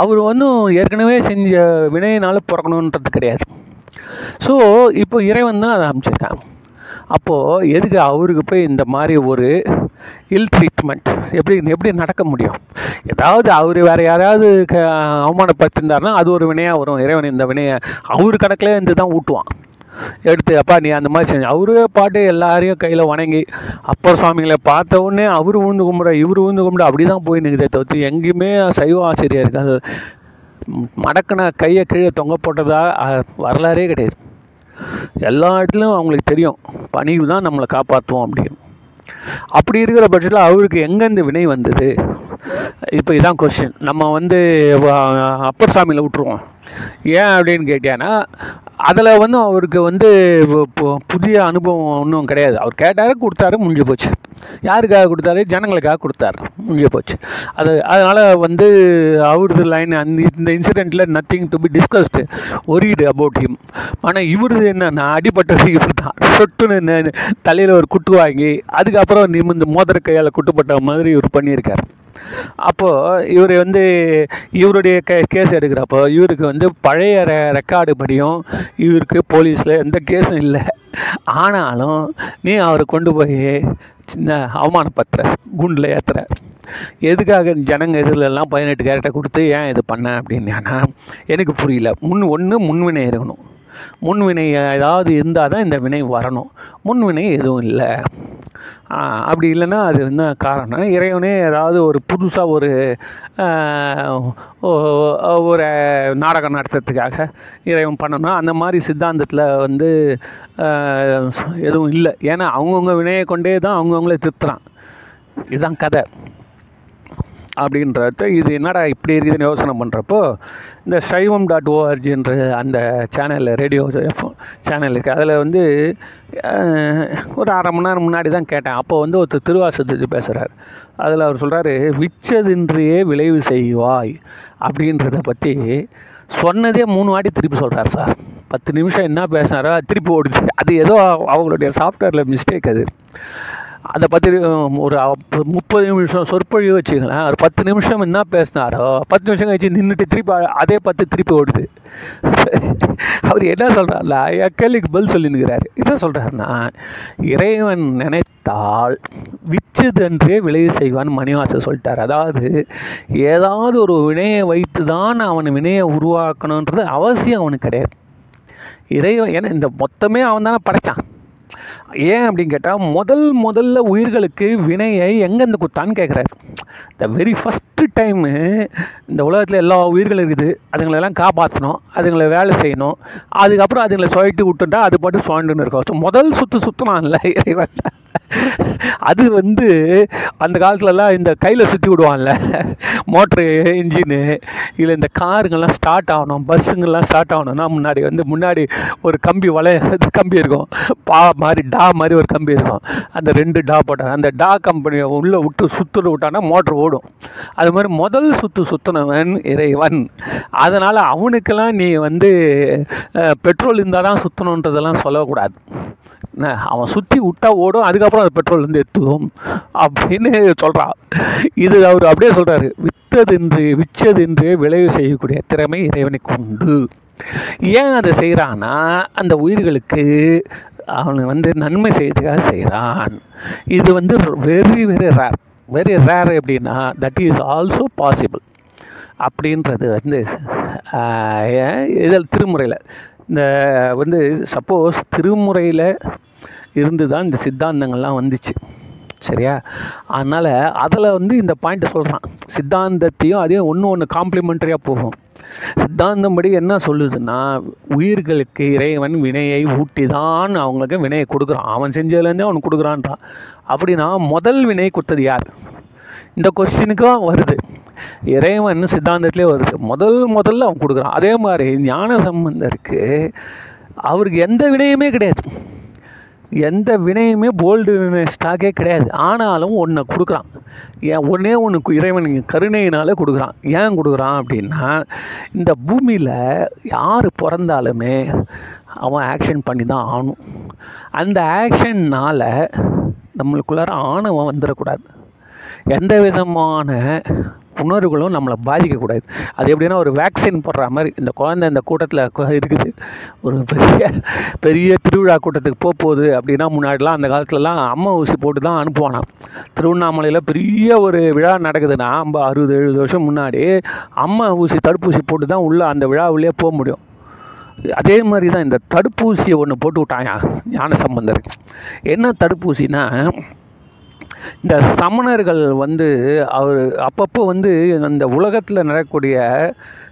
அவர் ஒன்றும் ஏற்கனவே செஞ்ச வினையினால் பிறக்கணுன்றது கிடையாது. ஸோ இப்போ இறைவன் தான் அதை அமைச்சிருக்கான். அப்போது எதுக்கு அவருக்கு போய் இந்த மாதிரி ஒரு இல் ட்ரீட்மெண்ட் எப்படி எப்படி நடக்க முடியும்? ஏதாவது அவர் வேறு யாராவது க அவமானப்படுத்திருந்தாருன்னா அது ஒரு வினையாக வரும். இறைவன் இந்த வினையை அவர் கணக்கில் இருந்து தான் ஊட்டுவான். எடுத்து அப்பா நீ அந்த மாதிரி செஞ்சு அவரே பாட்டு எல்லாரையும் கையில் வணங்கி அப்பர் சுவாமிகளை பார்த்த உடனே அவர் உழுந்து கும்பிட இவர் உழுந்து கும்பிட அப்படி தான் போய் நிற்குதே தவிர்த்து எங்கேயுமே சைவ ஆசிரியர்கள் மடக்கின கையை கீழே தொங்க போட்டதா வரலாறே கிடையாது. எல்லா இடத்துலையும் அவங்களுக்கு தெரியும் பணிவு தான் நம்மளை காப்பாற்றுவோம் அப்படின்னு. அப்படி இருக்கிற பட்சத்தில் அவருக்கு எங்கேருந்து வினை வந்தது? இப்போ இதான் கொஸ்டின் நம்ம வந்து அப்பர் சாமியில் விட்டுருவோம். ஏன் அப்படின்னு கேட்டியானா அதில் வந்து அவருக்கு வந்து பு- புதிய அனுபவம் ஒன்றும் கிடையாது. அவர் கேட்டார் கொடுத்தாரு முடிஞ்சு போச்சு. யாருக்காக கொடுத்தாரு? ஜனங்களுக்காக கொடுத்தாரு. முடிஞ்சு போச்சு. அது அதனால் வந்து அவரது லைன் அந்த இந்த இன்சிடெண்ட்டில் nothing to be discussed worried about him ஆனால் இவரது என்னன்னா அடிபட்டது இவர் தான் சொட்டுன்னு தலையில் ஒரு குட்டு வாங்கி அதுக்கப்புறம் நிமிந்து மோதிர கையால் குட்டுப்பட்ட மாதிரி இவர் பண்ணியிருக்காரு. அப்போது இவர் வந்து இவருடைய கே கேஸ் எடுக்கிறப்போ இவருக்கு வந்து பழைய ரெ ரெக்கார்டு படியும். இவருக்கு போலீஸில் எந்த கேஸும் இல்லை. ஆனாலும் நீ அவரை கொண்டு போய் சின்ன அவமானப்படுத்துற குண்டில் ஏற்றுற எதுக்காக ஜனங்க எதிரிலெல்லாம் பதினெட்டு கேரட்டை கொடுத்து ஏன் இது பண்ண அப்படின்னா எனக்கு புரியல. முன் ஒன்று முன்வினை இருக்கணும். முன்வினை ஏதாவது இருந்தால் தான் இந்த வினை வரணும். முன்வினை எதுவும் இல்லை. அப்படி இல்லைன்னா அது என்ன காரணம் இறைவனே ஏதாவது ஒரு புதுசாக ஒரு ஒரு நாடகம் நடத்துறதுக்காக இறைவன் பண்ணணும் அந்த மாதிரி சித்தாந்தத்தில் வந்து எதுவும் இல்லை. ஏன்னா அவங்கவுங்க வினையை கொண்டே தான் அவங்கவுங்களே திருத்துறான் இதுதான் கதை. அப்படின்றத இது என்னடா இப்படி இருக்குதுன்னு யோசனை பண்ணுறப்போ இந்த சைவம் டாட் ஓஆர்ஜின்ற அந்த சேனலில் ரேடியோ சேனல் இருக்குது அதில் வந்து ஒரு அரை மணி நேரம் முன்னாடி தான் கேட்டேன். அப்போ வந்து ஒருத்தர் திருவாசத்துக்கு பேசுகிறார் அதில் அவர் சொல்கிறாரு விச்சதின்றியே விளைவு செய்வாய் அப்படின்றத பற்றி சொன்னதே மூணு வாட்டி திருப்பி சொல்கிறார் சார். பத்து நிமிஷம் என்ன பேசினாரோ திருப்பி ஓடுச்சு அது ஏதோ அவங்களுடைய சாஃப்ட்வேரில் மிஸ்டேக் அது. அதை பற்றி ஒரு முப்பது நிமிஷம் சொற்பொழிவு வச்சுக்கலாம் ஒரு பத்து நிமிஷம் என்ன பேசினாரோ பத்து நிமிஷம் கழிச்சு நின்றுட்டு திருப்பி அதே பத்து திருப்பி ஓடுது. அவர் என்ன சொல்கிறார்ல என் கேள்விக்கு பதில் சொல்லினுக்கிறாரு என்ன சொல்கிறாருன்னா இறைவன் நினைத்தால் விச்சதென்றே விளைவு செய்வான்னு மணிவாசன் சொல்லிட்டார். அதாவது ஏதாவது ஒரு வினையை வைத்து தான் அவன் வினையை உருவாக்கணுன்றது அவசியம் அவனுக்கு கிடையாது. இறைவன் ஏன்னா இந்த மொத்தமே அவன் தானே படைச்சான். ஏன் அப்படின்னு கேட்டால் முதல் முதல்ல உயிர்களுக்கு வினையை எங்கேருந்து குத்தான்னு கேட்குறாரு த வெரி ஃபஸ்ட்டு டைமு இந்த உலகத்தில் எல்லா உயிர்களும் இருக்குது. அதுங்களெல்லாம் காப்பாற்றணும் அதுங்களை வேலை செய்யணும். அதுக்கப்புறம் அதுங்களை சுழட்டி விட்டுட்டா அது பாட்டு சுவாண்டுன்னு இருக்கும். முதல் சுற்று சுற்றினான்ல இறைவன். அது வந்து அந்த காலத்துலலாம் இந்த கையில் சுற்றி விடுவான்ல மோட்ரு இன்ஜினு இல்லை இந்த காருங்கெல்லாம் ஸ்டார்ட் ஆகணும் பஸ்ஸுங்கெல்லாம் ஸ்டார்ட் ஆகணும்னா முன்னாடி வந்து முன்னாடி ஒரு கம்பி வளைய கம்பி இருக்கும். பா மாதிரி டா மாதிரி ஒரு கம்பி இருக்கும். அந்த ரெண்டு டா போட்டாங்க அந்த டா கம்பெனியை உள்ளே விட்டு சுற்றுல விட்டானா மோட்ரு ஓடும். அது மாதிரி முதல் சுற்று சுற்றினவன் இறைவன். அதனால் அவனுக்கெல்லாம் நீ வந்து பெட்ரோல் இருந்தால் தான் சுற்றணுன்றதெல்லாம் சொல்லக்கூடாது. என்ன, அவன் சுற்றி விட்டா ஓடும் அதுக்கப்புறம் அது பெட்ரோல் வந்து எத்துவோம் அப்படின்னு சொல்கிறான் இது அவர் அப்படியே சொல்கிறாரு வித்ததின்றி விச்சதின்றே விளைவு செய்யக்கூடிய திறமை இறைவனுக்கு உண்டு. ஏன் அதை செய்கிறான்னா அந்த உயிர்களுக்கு அவனை வந்து நன்மை செய்யறதுக்காக செய்கிறான் இது வந்து very very rare very rare எப்படின்னா தட் இஸ் ஆல்சோ பாசிபிள் அப்படின்றது வந்து ஏன்? இதில் திருமுறையில் இந்த வந்து சப்போஸ் திருமுறையில் இருந்து தான் இந்த சித்தாந்தங்கள்லாம் வந்துச்சு. சரியா? அதனால் அதில் வந்து இந்த பாயிண்ட்டை சொல்கிறான் சித்தாந்தத்தையும் அதையும் ஒன்று ஒன்று காம்ப்ளிமெண்ட்ரியாக போகும். சித்தாந்தம் படி என்ன சொல்லுதுன்னா உயிர்களுக்கு இறைவன் வினையை ஊட்டி தான் அவங்களுக்கு வினையை கொடுக்குறான். அவன் செஞ்சதுலேருந்தே அவனுக்கு கொடுக்குறான்றான். அப்படின்னா முதல் வினை கொடுத்தது யார்? இந்த கொஸ்டினுக்கும் வருது. இறைவன் சித்தாந்தத்திலே வருது. முதல் முதல்ல அவன் கொடுக்குறான். அதே மாதிரி ஞான சம்பந்தருக்கு அவருக்கு எந்த வினையுமே கிடையாது. எந்த வினையுமே போல்டு ஸ்டாக்கே கிடையாது. ஆனாலும் ஒன்றை கொடுக்குறான். ஏன்? ஒன்றே ஒன்று இறைவன் கருணையினால கொடுக்குறான். ஏன் கொடுக்குறான் அப்படின்னா இந்த பூமியில் யார் பிறந்தாலுமே அவன் ஆக்ஷன் பண்ணி தான் ஆகணும். அந்த ஆக்ஷன்னால் நம்மளுக்குள்ளார ஆணவம் வந்துடக்கூடாது. எந்த விதமான உணர்வுகளும் நம்மளை பாதிக்கக்கூடாது. அது எப்படின்னா ஒரு வேக்சின் போடுற மாதிரி இந்த குழந்தை இந்த கூட்டத்தில் இருக்குது. ஒரு பெரிய பெரிய திருவிழா கூட்டத்துக்கு போக போகுது அப்படின்னா முன்னாடிலாம் அந்த காலத்துலலாம் அம்மா ஊசி போட்டு தான் அனுப்புவானாம். திருவண்ணாமலையில் பெரிய ஒரு விழா நடக்குதுன்னா ஐம்பது அறுபது எழுபது வருஷம் முன்னாடி அம்மா ஊசி தடுப்பூசி போட்டு தான் உள்ளே அந்த விழாவிலே போக முடியும். அதே மாதிரி தான் இந்த தடுப்பூசியை ஒன்று போட்டு விட்டாங்க ஞான சம்பந்தருக்கு என்ன தடுப்பூசின்னா இந்த சமணர்கள் வந்து அவர் அப்பப்போ வந்து அந்த உலகத்தில் நடக்கக்கூடிய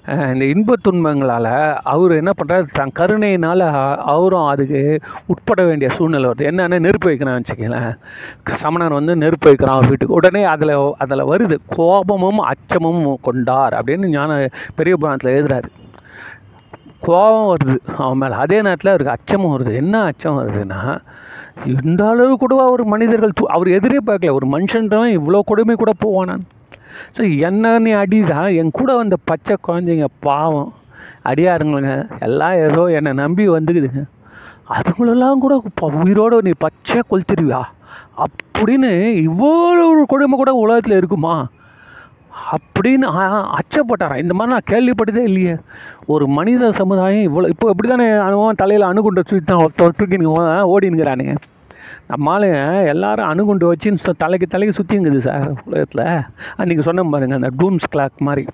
இந்த இன்பத் துன்பங்களால் அவர் என்ன பண்ணுறாரு தன் கருணையினால் அவரும் அதுக்கு உட்பட வேண்டிய சூழ்நிலை வருது. என்னென்ன நெருப்பு வைக்கிறான்னு வச்சுக்கங்களேன். சமணர் வந்து நெருப்பு வைக்கிறான் அவர் வீட்டுக்கு. உடனே அதில் அதில் வருது கோபமும் அச்சமும் கொண்டார் அப்படின்னு ஞான பெரிய புராணத்தில் எழுதுறாரு. கோபம் வருது அவன் மேலே. அதே நேரத்தில் அவருக்கு அச்சமும் வருது. என்ன அச்சம் வருதுன்னா இந்த அளவு கூடவா ஒரு மனிதர்கள் அவர் எதிரே பார்க்கல. ஒரு மனுஷன்றவன் இவ்வளோ கொடுமை கூட போவானான் ஸோ என்ன நீ அடிதான் என் கூட வந்த பச்சை குழந்தைங்க பாவம். அடியாருங்களுங்க எல்லாம் ஏதோ என்னை நம்பி வந்துக்குதுங்க. அதுங்களெல்லாம் கூட ப- உயிரோட நீ பச்சை கொளுத்திருவியா அப்படின்னு இவ்வளோ ஒரு கொடுமை கூட உலகத்தில் இருக்குமா? அப்படின்னு அச்சப்பட்டாரா? அச்சப்பட்டாராம் இந்த மாதிரி நான் கேள்விப்பட்டதே இல்லையே. ஒரு மனித சமுதாயம் இவ்வளோ இப்போ இப்படி தானே அனுபவம் தலையில் அணுகுண்டை தூக்கி தூக்கினுங்க ஓடினுங்கிறானுங்க நம்மளால எல்லாரும் அணுகுண்டு வச்சு தலைக்கு தலைக்கு சுற்றிங்குது சார் உலகத்தில். அன்றைக்கி சொன்ன பாருங்க அந்த டூம்ஸ் கிளாக் மாதிரி.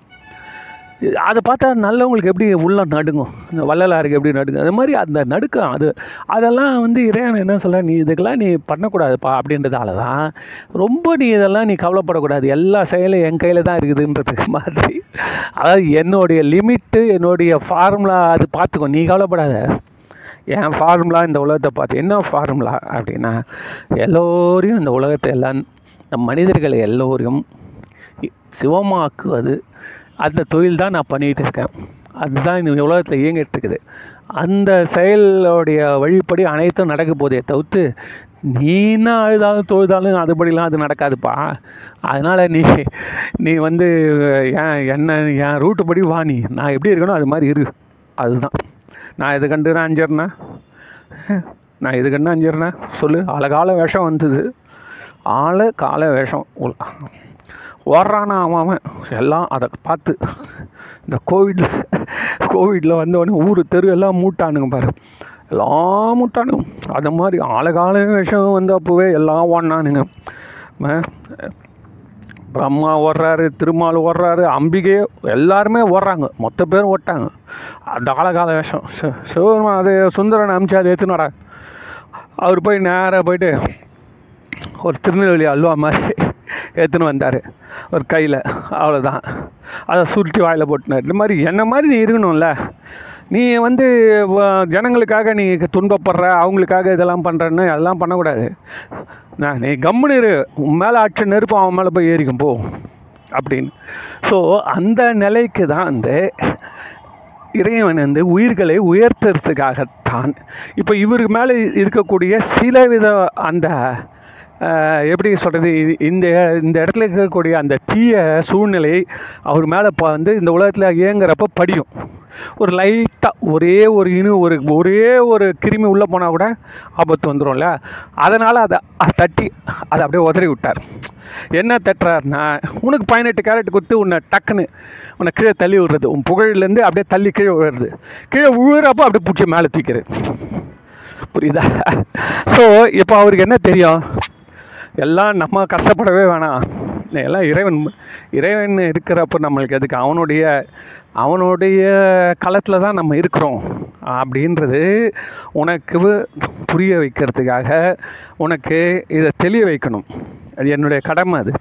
அதை பார்த்தா நல்லவங்களுக்கு எப்படி உள்ள நடுங்கும்? இந்த வள்ளலாருக்கு எப்படி நடுங்கும்? அது மாதிரி அந்த நடுக்கம் அது அதெல்லாம் வந்து இறைவன் என்ன சொல்ல நீ இதுக்கெல்லாம் நீ பண்ணக்கூடாதுப்பா அப்படின்றதால தான் ரொம்ப நீ இதெல்லாம் நீ கவலைப்படக்கூடாது. எல்லா செயலும் என் கையில் தான் இருக்குதுன்றதுக்கு மாதிரி. அதாவது என்னுடைய லிமிட்டு என்னுடைய ஃபார்முலா அது பார்த்துக்கோ. நீ கவலைப்படாத. என் ஃபார்முலா இந்த உலகத்தை பார்த்து என்ன ஃபார்முலா அப்படின்னா எல்லோரையும் இந்த உலகத்தை எல்லாம் மனிதர்களை எல்லோரையும் சிவமாக்குவது அந்த தொழில் தான் நான் பண்ணிகிட்டு இருக்கேன். அதுதான் இந்த உலகத்தில் இயங்கிட்டு இருக்குது. அந்த செயலோடைய வழிப்படி அனைத்தும் நடக்க போதே தவிர்த்து நீனா அழுதாலும் தொழுதாலும் அதுபடிலாம் அது நடக்காதுப்பா. அதனால் நீ நீ வந்து ஏன் என்ன என் ரூட்டு படி வா நீ. நான் எப்படி இருக்கணும் அது மாதிரி இரு. அதுதான். நான் இது கண்டு நான் நான் இது கண்டு அஞ்சிறேன்னா சொல்லு. அழகால வேஷம் வந்தது. ஆள கால வேஷம். உள்- ஓடுறானா அவன் அவன். எல்லாம் அதை பார்த்து இந்த கோவிடில் கோவிடில் வந்தவொடனே ஊர் தெரு எல்லாம் மூட்டானுங்க பாரு. எல்லாம் மூட்டானுங்க. அது மாதிரி ஆழகால விஷயம் வந்து அப்போவே எல்லாம் ஓடினானுங்க பிரம்மா ஓடுறாரு திருமால் ஓடுறாரு அம்பிகை எல்லாருமே ஓடுறாங்க. மொத்த பேரும் ஓட்டாங்க. அந்த ஆழகால வேஷம். சிவபெருமா அது சுந்தரன் அமிச்சு அதை ஏற்றுனாரா அவர் போய் நேராக போயிட்டு ஒரு திருநெல்வேலி அல்வா மாதிரி எடுத்துன்னு வந்தார். ஒரு கையில். அவ்வளோதான் அதை சுருட்டி வாயில் போட்டுனார். இந்த மாதிரி என்ன மாதிரி நீ இருக்கணும்ல? நீ வந்து ஜனங்களுக்காக நீ துன்பப்படுற அவங்களுக்காக இதெல்லாம் பண்ணுறன்னு அதெல்லாம் பண்ணக்கூடாது. நான் நீ கம்முன்னு இரு. உன் மேலே ஆட்சி நெருப்பு அவன் மேலே போய் ஏறிக்கும். போ. அப்படின்னு. ஸோ அந்த நிலைக்கு தான் வந்து இறைவன் வந்து உயிர்களை உயர்த்துறதுக்காகத்தான் இப்போ இவருக்கு மேலே இருக்கக்கூடிய சில வித அந்த எப்படி சொல்கிறது இந்த இந்த இடத்துல இருக்கக்கூடிய அந்த தீய சூழ்நிலை அவர் மேலே இப்போ வந்து இந்த உலகத்தில் இயங்குறப்ப படியும். ஒரு லைட்டாக ஒரே ஒரு இனு ஒரு ஒரே ஒரு கிருமி உள்ளே போனால் கூட ஆபத்து வந்துடும்ல அதனால் அதை தட்டி அதை அப்படியே உதறி விட்டார். என்ன தட்டுறாருன்னா உனக்கு பதினெட்டு கேரட் கொடுத்து உன்னை டக்குன்னு உன்னை கீழே தள்ளி விடுறது. உன் புகழ்லேருந்து அப்படியே தள்ளி கீழே விழுறது. கீழே விழுறப்போ அப்படியே பிடிச்சி மேலே தூக்கிறது புரியுதா? ஸோ இப்போ அவருக்கு என்ன தெரியும்? எல்லாம் நம்ம கஷ்டப்படவே வேணாம். எல்லாம் இறைவன் இறைவன் இருக்கிறப்ப நம்மளுக்கு எதுக்கு? அவனுடைய அவனுடைய களத்தில் தான் நம்ம இருக்கிறோம். அப்படின்றது உனக்கு புரிய வைக்கிறதுக்காக உனக்கு இதை தெளிய வைக்கணும். அது என்னுடைய கடமை அது.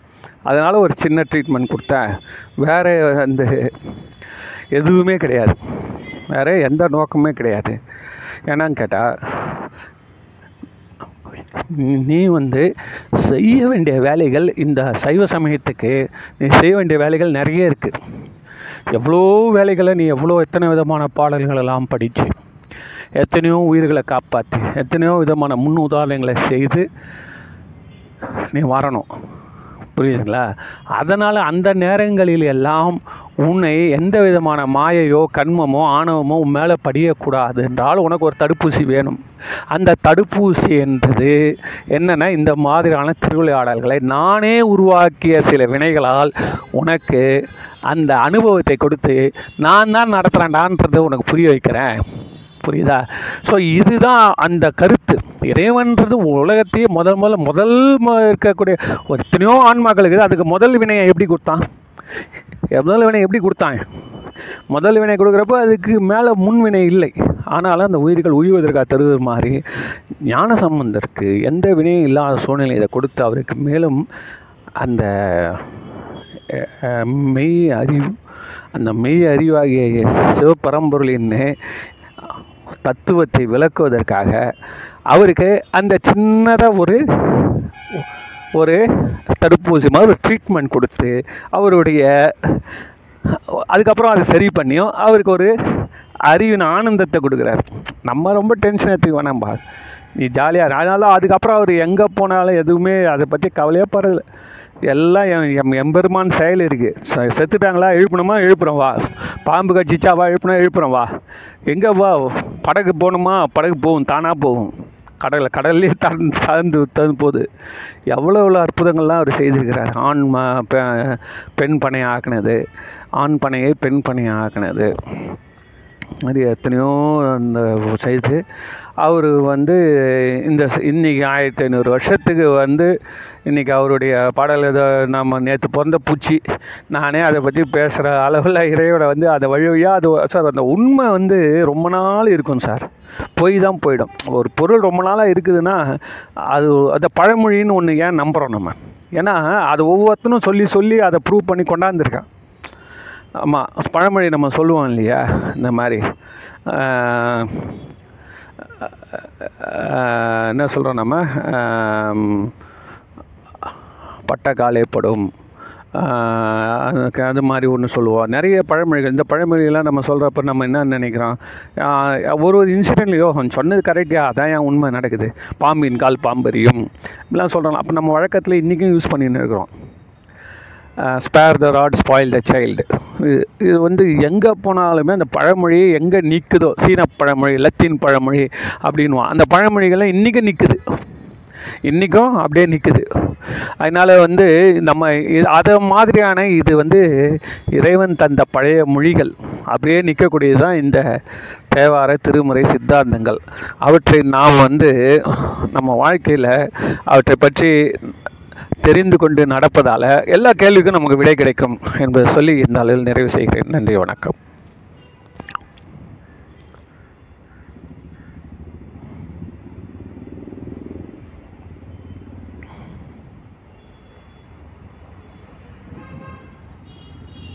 அதனால் ஒரு சின்ன ட்ரீட்மெண்ட் கொடுத்தேன். வேறு அந்த எதுவுமே கிடையாது. வேறு எந்த நோக்கமே கிடையாது. ஏன்னான்னு கேட்டால் நீ வந்து செய்ய வேண்டிய வேலைகள் இந்த சைவ சமயத்துக்கு நீ செய்ய வேண்டிய வேலைகள் நிறைய இருக்குது எவ்வளோ வேலைகளை நீ எவ்வளோ எத்தனை விதமான பாடல்களெல்லாம் படித்து எத்தனையோ உயிர்களை காப்பாற்றி எத்தனையோ விதமான முன் உதாரணங்களை செய்து நீ வரணும். புரியுதுங்களா? அதனால் அந்த நேரங்களில் எல்லாம் உன்னை எந்த விதமான மாயையோ கண்மமோ ஆணவமோ உன் மேலே படியக்கூடாது என்றால் உனக்கு ஒரு தடுப்பூசி வேணும். அந்த தடுப்பூசி என்பது என்னென்னா இந்த மாதிரியான திருவிளையாடல்களை நானே உருவாக்கிய சில வினைகளால் உனக்கு அந்த அனுபவத்தை கொடுத்து நான் தான் நடத்துகிறேன்டான்றது உனக்கு புரிய வைக்கிறேன். புரியுதா? ஸோ இதுதான் அந்த கருத்து. இறைவன்றது உலகத்தையே முதல் முதல்ல முதல் இருக்கக்கூடிய ஒரு எத்தனையோ ஆன்மாக்களுக்கு இருக்குது. அதுக்கு முதல் வினையை எப்படி கொடுத்தான்? முதல் வினை எப்படி கொடுத்தான்? முதல் வினை கொடுக்குறப்ப அதுக்கு மேலே முன்வினை இல்லை. ஆனாலும் அந்த உயிர்கள் உய்வதற்காக தருவது மாதிரி ஞான சம்பந்தருக்கு எந்த வினையும் இல்லாத சூழ்நிலை இதை கொடுத்து அவருக்கு மேலும் அந்த மெய் அறிவு அந்த மெய் அறிவாகிய சிவபரம்பொருளின் தத்துவத்தை விளக்குவதற்காக அவருக்கு அந்த சின்னதாக ஒரு ஒரு தடுப்பூசி மாதிரி ஒரு ட்ரீட்மெண்ட் கொடுத்து அவருடைய அதுக்கப்புறம் அதை சரி பண்ணியும் அவருக்கு ஒரு அறிவின் ஆனந்தத்தை கொடுக்குறாரு. நம்ம ரொம்ப டென்ஷன் எடுத்துக்க வேணாம்பா நீ ஜாலியாக அதனால அதுக்கப்புறம் அவர் எங்கே போனாலும் எதுவுமே அதை பற்றி கவலையே படல. எல்லாம் எம் எம்பெருமான் செயல் இருக்குது செத்துட்டாங்களா எழுப்பணுமா எழுப்புறோம் வா. பாம்பு கட்சிச்சா வா எழுப்புனா எழுப்புறோம் வா. எங்கே வா? படகு போகணுமா? படகு போகும் தானாக போகும். கடலில் கடல்லே தந்து தந்து தந்து போகுது எவ்வளோ எவ்வளோ அற்புதங்கள்லாம் அவர் செய்திருக்கிறார். ஆண் ம பெ- பெண் பனையை ஆக்கினது ஆண் பனையை பெண் பனையை ஆக்கினது அது எத்தனையோ அந்த செய்து. அவர் வந்து இந்த இன்றைக்கி ஆயிரத்தி ஐநூறு வருஷத்துக்கு வந்து இன்றைக்கி அவருடைய பாடல் ஏதோ நம்ம நேற்று பிறந்த பூச்சி. நானே அதை பற்றி பேசுகிற அளவில் இறையோட வந்து அதை வழி வழியாக அது சார் அந்த உண்மை வந்து ரொம்ப நாள் இருக்கும் சார். போய் தான் போயிடும். ஒரு பொருள் ரொம்ப நாளாக இருக்குதுன்னா அது அந்த பழமொழின்னு ஒன்று ஏன் நம்புகிறோம் நம்ம? ஏன்னா அது ஒவ்வொருத்தனும் சொல்லி சொல்லி அதை ப்ரூவ் பண்ணி கொண்டாந்துருக்கான். ஆமாம் பழமொழி நம்ம சொல்லுவோம் இல்லையா? இந்த மாதிரி என்ன சொல்கிறோம் நம்ம? ஆம், பட்ட காலைப்படும் அது மாதிரி ஒன்று சொல்லுவோம். நிறைய பழமொழிகள் இந்த பழமொழிகள்லாம் நம்ம சொல்கிறப்ப நம்ம என்ன நினைக்கிறோம்? ஒரு ஒரு இன்சிடென்ட்லையோ சொன்னது கரெக்டாக அதான் ஏன் உண்மை நடக்குது. பாம்பின் கால் பாம்பரியும் இப்படிலாம் சொல்கிறோம் அப்போ நம்ம வழக்கத்தில் இன்றைக்கும் யூஸ் பண்ணின்னு இருக்கிறோம். Spare the rod spoil the child இது வந்து எங்கே போனாலுமே அந்த பழமொழி எங்கே நிற்குதோ சீன பழமொழி லத்தீன் பழமொழி அப்படின்வான் அந்த பழமொழிகள்லாம் இன்றைக்கும் நிற்குது இன்றைக்கும் அப்படியே நிற்குது அதனால் வந்து நம்ம அதை மாதிரியான இது வந்து இறைவன் தந்த பழைய மொழிகள் அப்படியே நிற்கக்கூடியது தான் இந்த தேவார திருமுறை சித்தாந்தங்கள். அவற்றை நாம் வந்து நம்ம வாழ்க்கையில் அவற்றை பற்றி தெரிந்து கொண்டு நடப்பதால் எல்லா கேள்விக்கும் நமக்கு விடை கிடைக்கும் என்பதை சொல்லி இந்த அளவில் நிறைவு செய்கிறேன். நன்றி வணக்கம்.